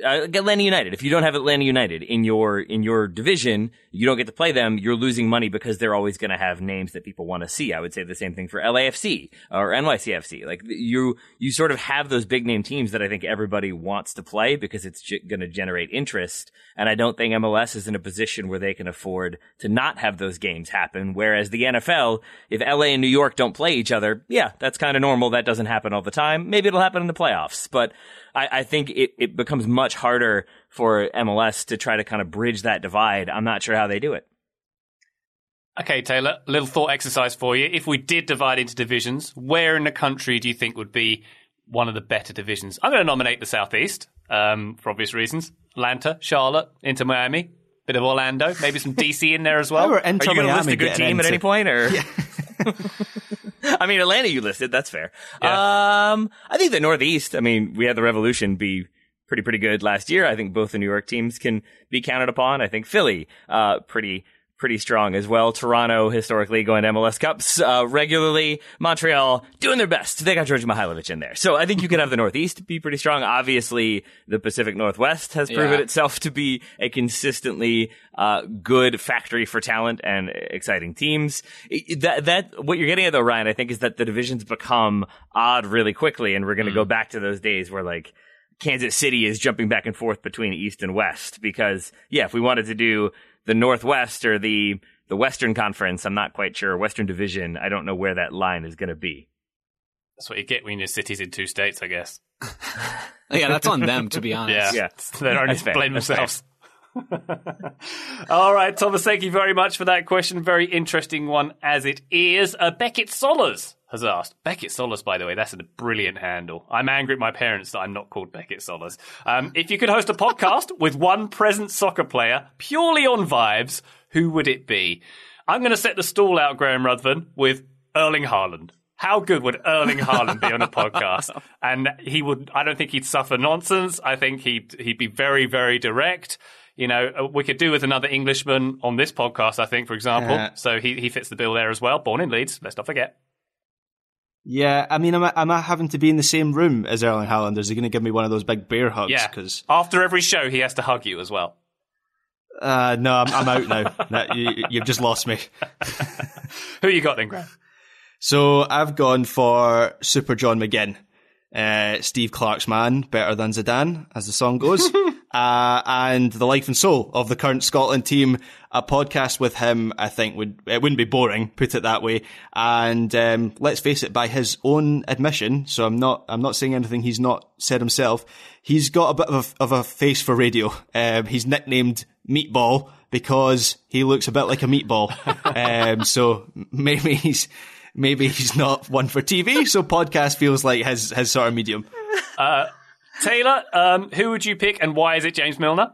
uh, Atlanta United. If you don't have Atlanta United in your in your division, you don't get to play them. You're losing money because they're always going to have names that people want to see. I would say the same thing for LAFC or NYCFC. Like you you sort of have those big name teams that I think everybody wants to play because it's g- going to generate interest. And I don't think MLS is in a position where they can afford to not have those games happen. Whereas the NFL, if LA and New York don't play each other, yeah, that's kind of normal. That doesn't happen all the time. Maybe it'll happen in the playoffs, but I, I think it, it becomes much harder for MLS to try to kind of bridge that divide. I'm not sure how they do it. Okay, Taylor, little thought exercise for you. If we did divide into divisions, where in the country do you think would be one of the better divisions? I'm going to nominate the Southeast um, for obvious reasons. Atlanta, Charlotte, Inter Miami, bit of Orlando, maybe some DC in there as well. Are you going to list a good getting team at any point, or? I mean, Atlanta you listed. That's fair. Yeah. Um, I think the Northeast. I mean, we had the Revolution be pretty pretty good last year. I think both the New York teams can be counted upon. I think Philly, uh, pretty pretty strong as well. Toronto historically going to MLS Cups uh, regularly. Montreal doing their best. They got Djordje Mihailovic in there, so I think you can have the Northeast be pretty strong. Obviously, the Pacific Northwest has proven Yeah. itself to be a consistently uh, good factory for talent and exciting teams. That that what you're getting at though, Ryan, I think, is that the divisions become odd really quickly, and we're going to go back to those days where like. Kansas City is jumping back and forth between East and West because, yeah, if we wanted to do the Northwest or the the Western Conference, I'm not quite sure. Western Division, I don't know where that line is going to be. That's what you get when your city's in two states, I guess. Yeah, that's on them, to be honest. Yeah, Yeah. they don't That's fair. blame themselves. All right, Thomas, thank you very much for that question. Very interesting one as it is. Uh, Beckett Solers has asked. Beckett Solers, by the way, that's a brilliant handle. I'm angry at my parents that I'm not called Beckett Solers. Um, if you could host a podcast with one present soccer player purely on vibes, who would it be? I'm going to set the stall out, Graham Ruthven, with Erling Haaland. How good would Erling Haaland be on a podcast? And he would. I don't think he'd suffer nonsense. I think he'd he'd be very very direct. You know, uh, we could do with another Englishman on this podcast. I think, for example. Uh, so he he fits the bill there as well. Born in Leeds. Let's not forget. Yeah, I mean, am I, am I having to be in the same room as Erling Haaland? Is he going to give me one of those big bear hugs? Yeah. Because After every show, he has to hug you as well. uh, no, I'm, I'm out now. No, you, you've just lost me. Who you got then, Graham? So I've gone for Super John McGinn. Uh, Steve Clarke's man, better than Zidane, as the song goes. uh, and the life and soul of the current Scotland team. A podcast with him, I think, would it wouldn't be boring, put it that way. And um, let's face it, by his own admission, so I'm not I'm not saying anything he's not said himself. He's got a bit of a, of a face for radio. Um, he's nicknamed Meatball because he looks a bit like a meatball. um, so maybe he's maybe he's not one for TV. So podcast feels like his his sort of medium. Uh, Taylor, um, who would you pick, and why is it James Milner?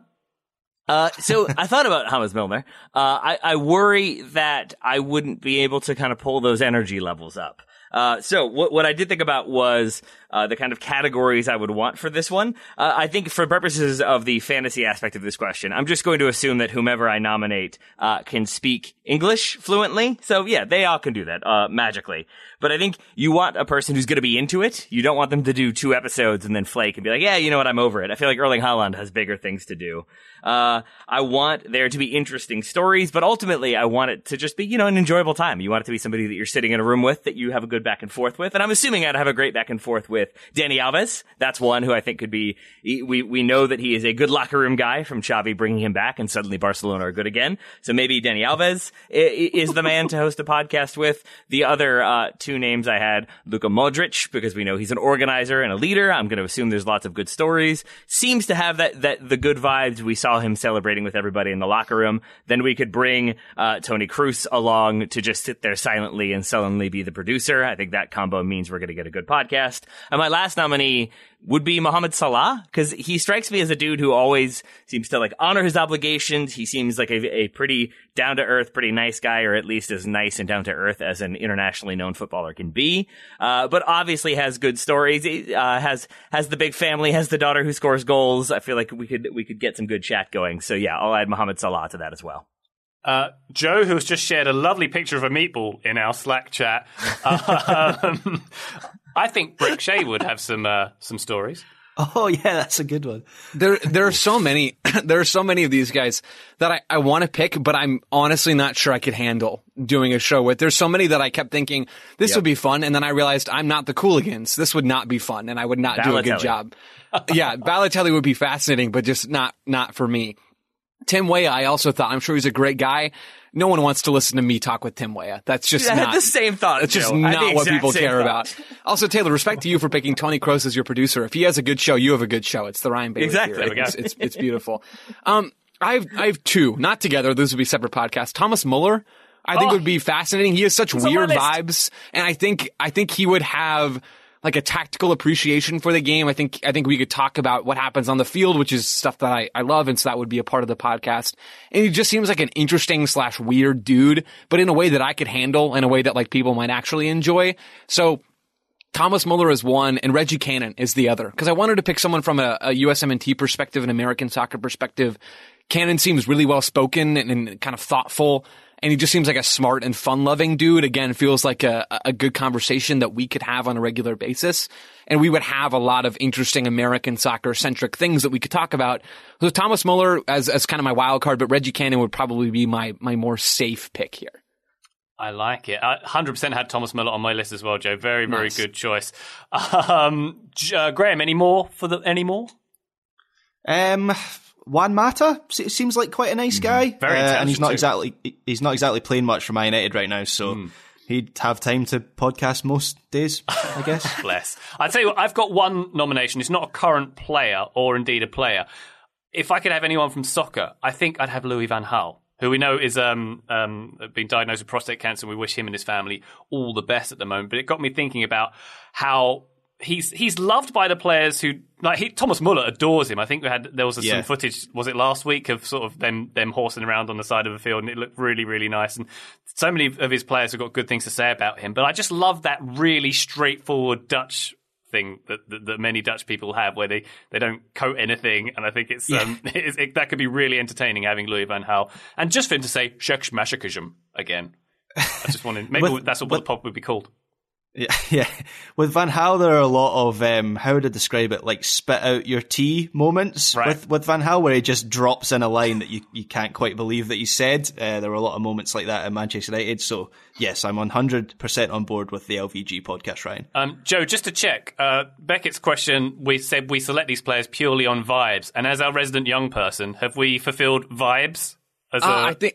Uh, so I thought about Thomas Milner. Uh, I, I worry that I wouldn't be able to kind of pull those energy levels up. Uh, so what, what I did think about was uh, the kind of categories I would want for this one. Uh, I think for purposes of the fantasy aspect of this question, I'm just going to assume that whomever I nominate uh, can speak English fluently. So yeah, they all can do that uh, magically. But I think you want a person who's going to be into it. You don't want them to do two episodes and then flake and be like, yeah, you know what, I'm over it. I feel like Erling Haaland has bigger things to do. Uh, I want there to be interesting stories, but ultimately I want it to just be, you know, an enjoyable time. You want it to be somebody that you're sitting in a room with that you have a good back and forth with. And I'm assuming I'd have a great back and forth with Dani Alves. That's one who I think could be, we, we know that he is a good locker room guy from Xavi bringing him back and suddenly Barcelona are good again. So maybe Dani Alves is the man to host a podcast with. The other, uh, two names I had, Luka Modric, because we know he's an organizer and a leader. I'm going to assume there's lots of good stories. Seems to have that, that, the good vibes we saw him celebrating with everybody in the locker room. Then we could bring uh, Toni Kroos along to just sit there silently and sullenly be the producer. I think that combo means we're going to get a good podcast. And my last nominee would be Mohamed Salah because he strikes me as a dude who always seems to like honor his obligations. He seems like a, a pretty down to earth, pretty nice guy, or at least as nice and down to earth as an internationally known footballer can be. Uh, but obviously has good stories. Uh, has has the big family, has the daughter who scores goals. I feel like we could we could get some good chat going. So yeah, I'll add Mohamed Salah to that as well. Uh, Joe, who's just shared a lovely picture of a meatball in our Slack chat. Um, I think Brek Shea would have some uh, some stories. Oh yeah, that's a good one. There, there are so many. there are so many of these guys that I, I want to pick, but I'm honestly not sure I could handle doing a show with. There's so many that I kept thinking this yep. would be fun, and then I realized I'm not the cooligans. This would not be fun, and I would not Balotelli. do a good job. yeah, Balotelli would be fascinating, but just not not for me. Tim Weah, I also thought I'm sure he's a great guy no one wants to listen to me talk with Tim Weah. That's just Dude, not the same thought. It's just not what people care thought. about. Also, Taylor, respect to you for picking Toni Kroos as your producer. If he has a good show, you have a good show. It's the Ryan Bailey. Exactly. It's, it's, it's beautiful. Um, I have I have two, not together. Those would be separate podcasts. Thomas Muller. I think oh, would be fascinating. He has such weird vibes, and I think I think he would have like a tactical appreciation for the game. I think I think we could talk about what happens on the field, which is stuff that I, I love, and so that would be a part of the podcast. And he just seems like an interesting slash weird dude, but in a way that I could handle, in a way that like people might actually enjoy. So Thomas Muller is one, and Reggie Cannon is the other. Because I wanted to pick someone from a, a USMNT perspective, an American soccer perspective. Cannon seems really well spoken and, and kind of thoughtful and he just seems like a smart and fun loving dude. Again, feels like a, a good conversation that we could have on a regular basis. And we would have a lot of interesting American soccer centric things that we could talk about. So Thomas Muller as, as kind of my wild card, but Reggie Cannon would probably be my, my more safe pick here. I like it. I 100% had Thomas Muller on my list as well, Joe. Very, very nice. good choice. Um, uh, Graham, any more for the, any more? Um, Juan Mata seems like quite a nice mm-hmm. guy, mm, very uh, and he's not too. exactly he's not exactly playing much for Man United right now, so. Mm. He'd have time to podcast most days, I guess. Bless. I'd say I've got one nomination. It's not a current player or indeed a player. If I could have anyone from soccer, I think I'd have Louis Van Gaal who we know is um, um, been diagnosed with prostate cancer. And we wish him and his family all the best at the moment. But it got me thinking about how he's he's loved by the players who like he, Thomas Muller adores him. I think we had there was a, yeah. some footage was it last week of sort of them them horsing around on the side of the field and it looked really really nice and so many of his players have got good things to say about him. But I just love that really straightforward Dutch thing that, that, that many Dutch people have where they, they don't coat anything and I think it's, yeah. um, it's it, that could be really entertaining having Louis van Gaal and just for him to say Shek again. I just wanted maybe that's what the pop would be called. Yeah, yeah. With Van Gaal, there are a lot of um, how would I describe it? Like spit out your tea moments Right. with with Van Gaal, where he just drops in a line that you, you can't quite believe that he said. Uh, there were a lot of moments like that at Manchester United. So yes, I'm 100 percent on board with the LVG podcast, Ryan. Um, Joe, just to check, uh, Beckett's question, we said we select these players purely on vibes. And as our resident young person, have we fulfilled vibes? As Uh, I think.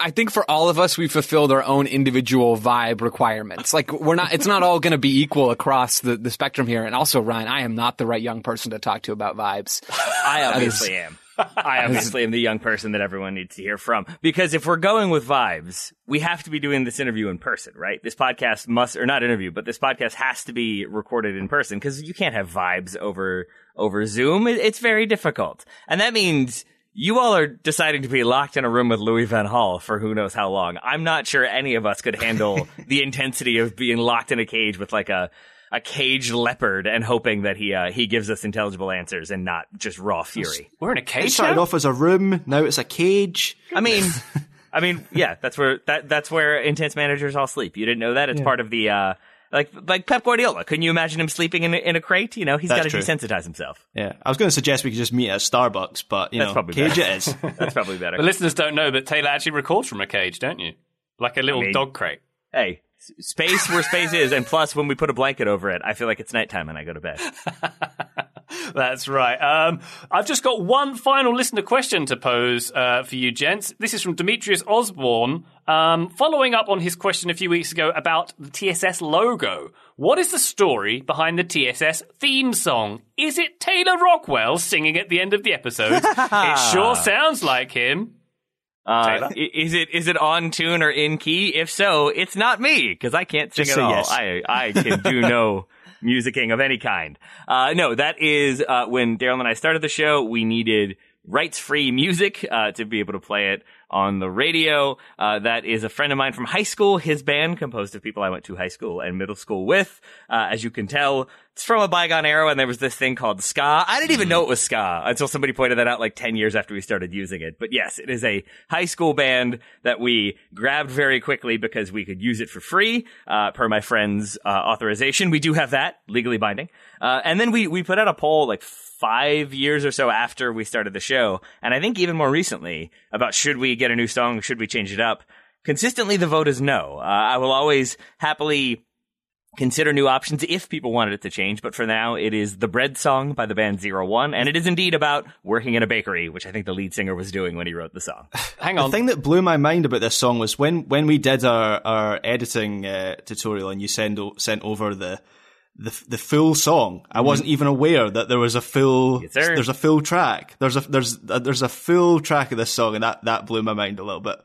I think for all of us, we fulfilled our own individual vibe requirements. Like we're not, it's not all going to be equal across the, the spectrum here. And also, Ryan, I am not the right young person to talk to about vibes. I obviously am. I obviously am the young person that everyone needs to hear from. Because if we're going with vibes, we have to be doing this interview in person, right? This podcast must, or not interview, but this podcast has to be recorded in person because you can't have vibes over, over Zoom. It's very difficult. And that means you all are deciding to be locked in a room with Louis Van Gaal for who knows how long. I'm not sure any of us could handle the intensity of being locked in a cage with like a, a caged leopard and hoping that he, uh, he gives us intelligible answers and not just raw fury. we're in a It cage started now? off as a room, now it's a cage. I mean, I mean, yeah, that's where that that's where intense managers all sleep. You didn't know that? It's part of the uh like like Pep Guardiola. Couldn't you imagine him sleeping in a, in a crate? You know, he's got to desensitize himself. Yeah, I was going to suggest we could just meet at Starbucks, but you That's know, probably cage better. it is. That's probably better. The listeners don't know, but Taylor actually records from a cage, don't you? Like a little mean- dog crate. hey, space where space is, and plus when we put a blanket over it, I feel like it's nighttime and I go to bed. That's right. Um, I've just got one final listener question to pose uh, for you, gents. This is from Demetrius Osborne, um, following up on his question a few weeks ago about the TSS logo. What is the story behind the TSS theme song? Is it Taylor Rockwell singing at the end of the episode? it sure sounds like him. Uh, is it is it on tune or in key? If so, it's not me because I can't sing Just at all. yes. I I can do no musicking of any kind. Uh, no, that is uh, when Daryl and I started the show. We needed rights free music uh, to be able to play it on the radio. Uh, that is a friend of mine from high school. His band, composed of people I went to high school and middle school with. Uh, as you can tell, it's from a bygone era, and there was this thing called ska. I didn't even know it was ska until somebody pointed that out like 10 years after we started using it. But yes, it is a high school band that we grabbed very quickly because we could use it for free, uh, per my friend's uh, authorization. We do have that legally binding. Uh, and then we, we put out a poll like five years or so after we started the show, and I think even more recently about should we get a new song, should we change it up. Consistently, the vote is no. Uh, I will always happily consider new options if people wanted it to change, but for now, it is the Bread Song by the band Zero One, and it is indeed about working in a bakery, which I think the lead singer was doing when he wrote the song. Hang on, The on. thing that blew my mind about this song was when when we did our our editing uh, tutorial and you send o- sent over the the the full song. I wasn't even aware that there was a full Yes, there's a full track. There's a there's a, there's a full track of this song and that that blew my mind a little bit.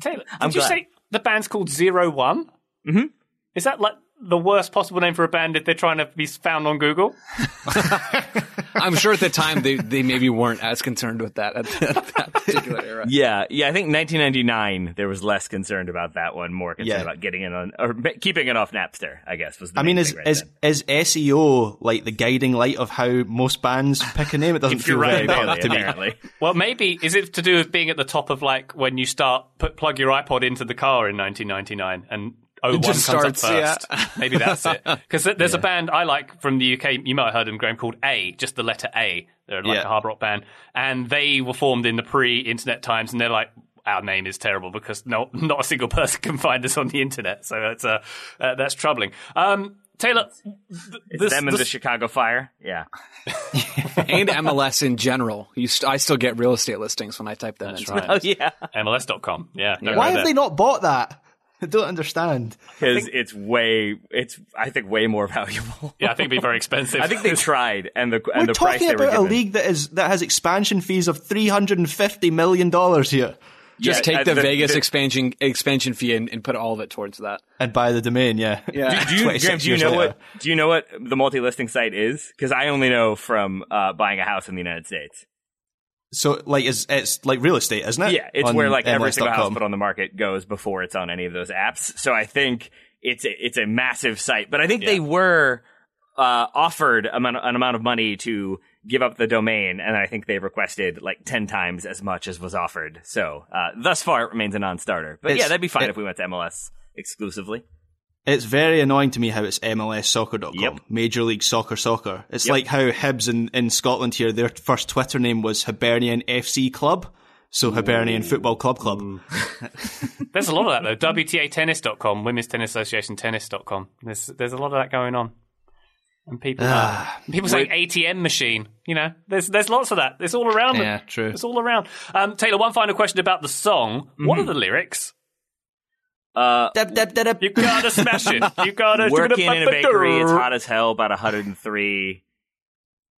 Taylor, did I'm you glad. say the band's called Zero One? Mm-hmm. Is that like the worst possible name for a band if they're trying to be found on Google? I'm sure at the time they, they maybe weren't as concerned with that at, at that particular era. Yeah, yeah. I think 1999 there was less concerned about that one, more concerned Yeah. about getting it on or keeping it off Napster. I guess was. The I mean, is right is is SEO like the guiding light of how most bands pick a name? It doesn't If you're feel right, very Bailey, good to me. apparently. Well, maybe is it to do with being at the top of like when you start put plug your iPod into the car in 1999 and. Oh, one comes starts, up first. yeah. Maybe that's it. Because there's a band I like from the UK. You might have heard them, Graham, called A, just the letter A. They're like Yeah. a hard rock band, and they were formed in the pre-internet times. And they're like, our name is terrible because no, not a single person can find us on the internet. So that's uh, uh that's troubling. Um, Taylor, th- It's this- them and this- the Chicago Fire. Yeah. And MLS in general. You st- I still get real estate listings when I type them in. right. Oh yeah. MLS.com. Yeah. don't Why have that. they not bought that? I don't understand. Because it's way, it's I think way more valuable. Yeah, I think it'd be very expensive. I think they tried, and the and We're the price talking they were about a given. league that is that has expansion fees of three hundred and fifty million dollars here, Just Yeah, take uh, the, Vegas the- expansion expansion fee and, and put all of it towards that. and buy the domain. Yeah, Yeah. Do you, 26 Graham, do you years know later. what? Do you know what the multi-listing site is? Because I only know from uh, buying a house in the United States. So like it's it's like real estate, isn't it? Yeah, it's On where like every MLS.com. single house put on the market goes before it's on any of those apps. So I think it's a, it's a massive site, but I think they were uh, offered amount, an amount of money to give up the domain, and I think they requested like ten times as much as was offered. So uh, thus far, it remains a non-starter. But yeah, that'd be fine it- if we went to MLS exclusively. It's very annoying to me how it's MLSsoccer.com, Yep. Major League Soccer Soccer. It's Yep. like how Hibs in, in Scotland here, their first Twitter name was Hibernian FC Club, so Hibernian Football Club Club. There's a lot of that though. WTAtennis.com, Women's Tennis Association Tennis.com. There's there's a lot of that going on. And people uh, people saying ATM machine. You know, there's there's lots of that. It's all around. Yeah, true. It's all around. Um, Taylor, one final question about the song. What Mm-hmm. are the lyrics? Uh, You gotta smash it. You gotta working in a bakery. It's hot as hell, about 103.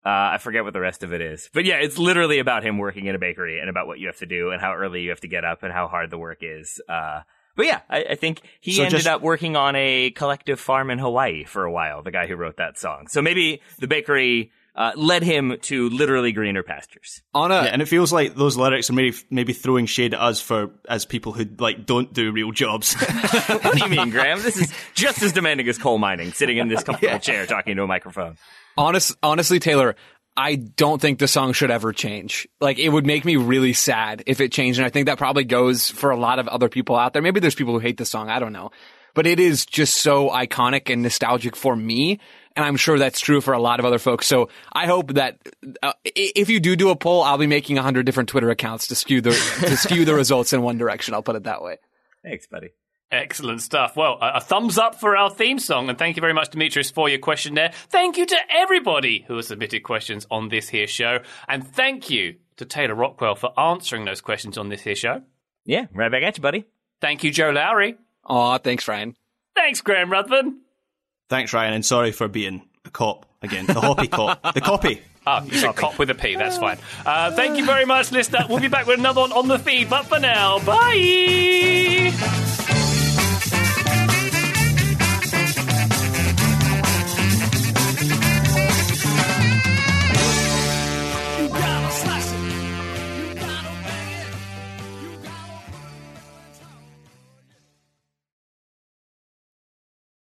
Uh, I forget what the rest of it is, but yeah, it's literally about him working in a bakery and about what you have to do and how early you have to get up and how hard the work is. Uh, but yeah, I, I think he So ended just- up working on a collective farm in Hawaii for a while. The guy who wrote that song, so maybe the bakery uh, led him to literally greener pastures. On a Yeah, and it feels like those lyrics are maybe maybe throwing shade at us for as people who like don't do real jobs. what do you mean, Graham? This is just as demanding as coal mining, sitting in this comfortable chair talking to a microphone. Honest, honestly, Taylor, I don't think the song should ever change. Like, it would make me really sad if it changed, and I think that probably goes for a lot of other people out there. Maybe there's people who hate the song, I don't know. But it is just so iconic and nostalgic for me, and I'm sure that's true for a lot of other folks. So I hope that uh, if you do do a poll, I'll be making a hundred different Twitter accounts to skew the to skew the results in one direction. I'll put it that way. Thanks, buddy. Excellent stuff. Well, a, a thumbs up for our theme song, and thank you very much, Demetrius, for your question there. Thank you to everybody who has submitted questions on this here show, and thank you to Taylor Rockwell for answering those questions on this here show. Yeah, right back at you, buddy. Thank you, Joe Lowery. Aw, thanks, Ryan. Thanks, Graham Ruthven. Thanks, Ryan, and sorry for being a cop again. The hoppy cop. The copy. Ah, you said cop with a P. That's fine. Uh, thank you very much, listener. We'll be back with another one on the feed. But for now, bye.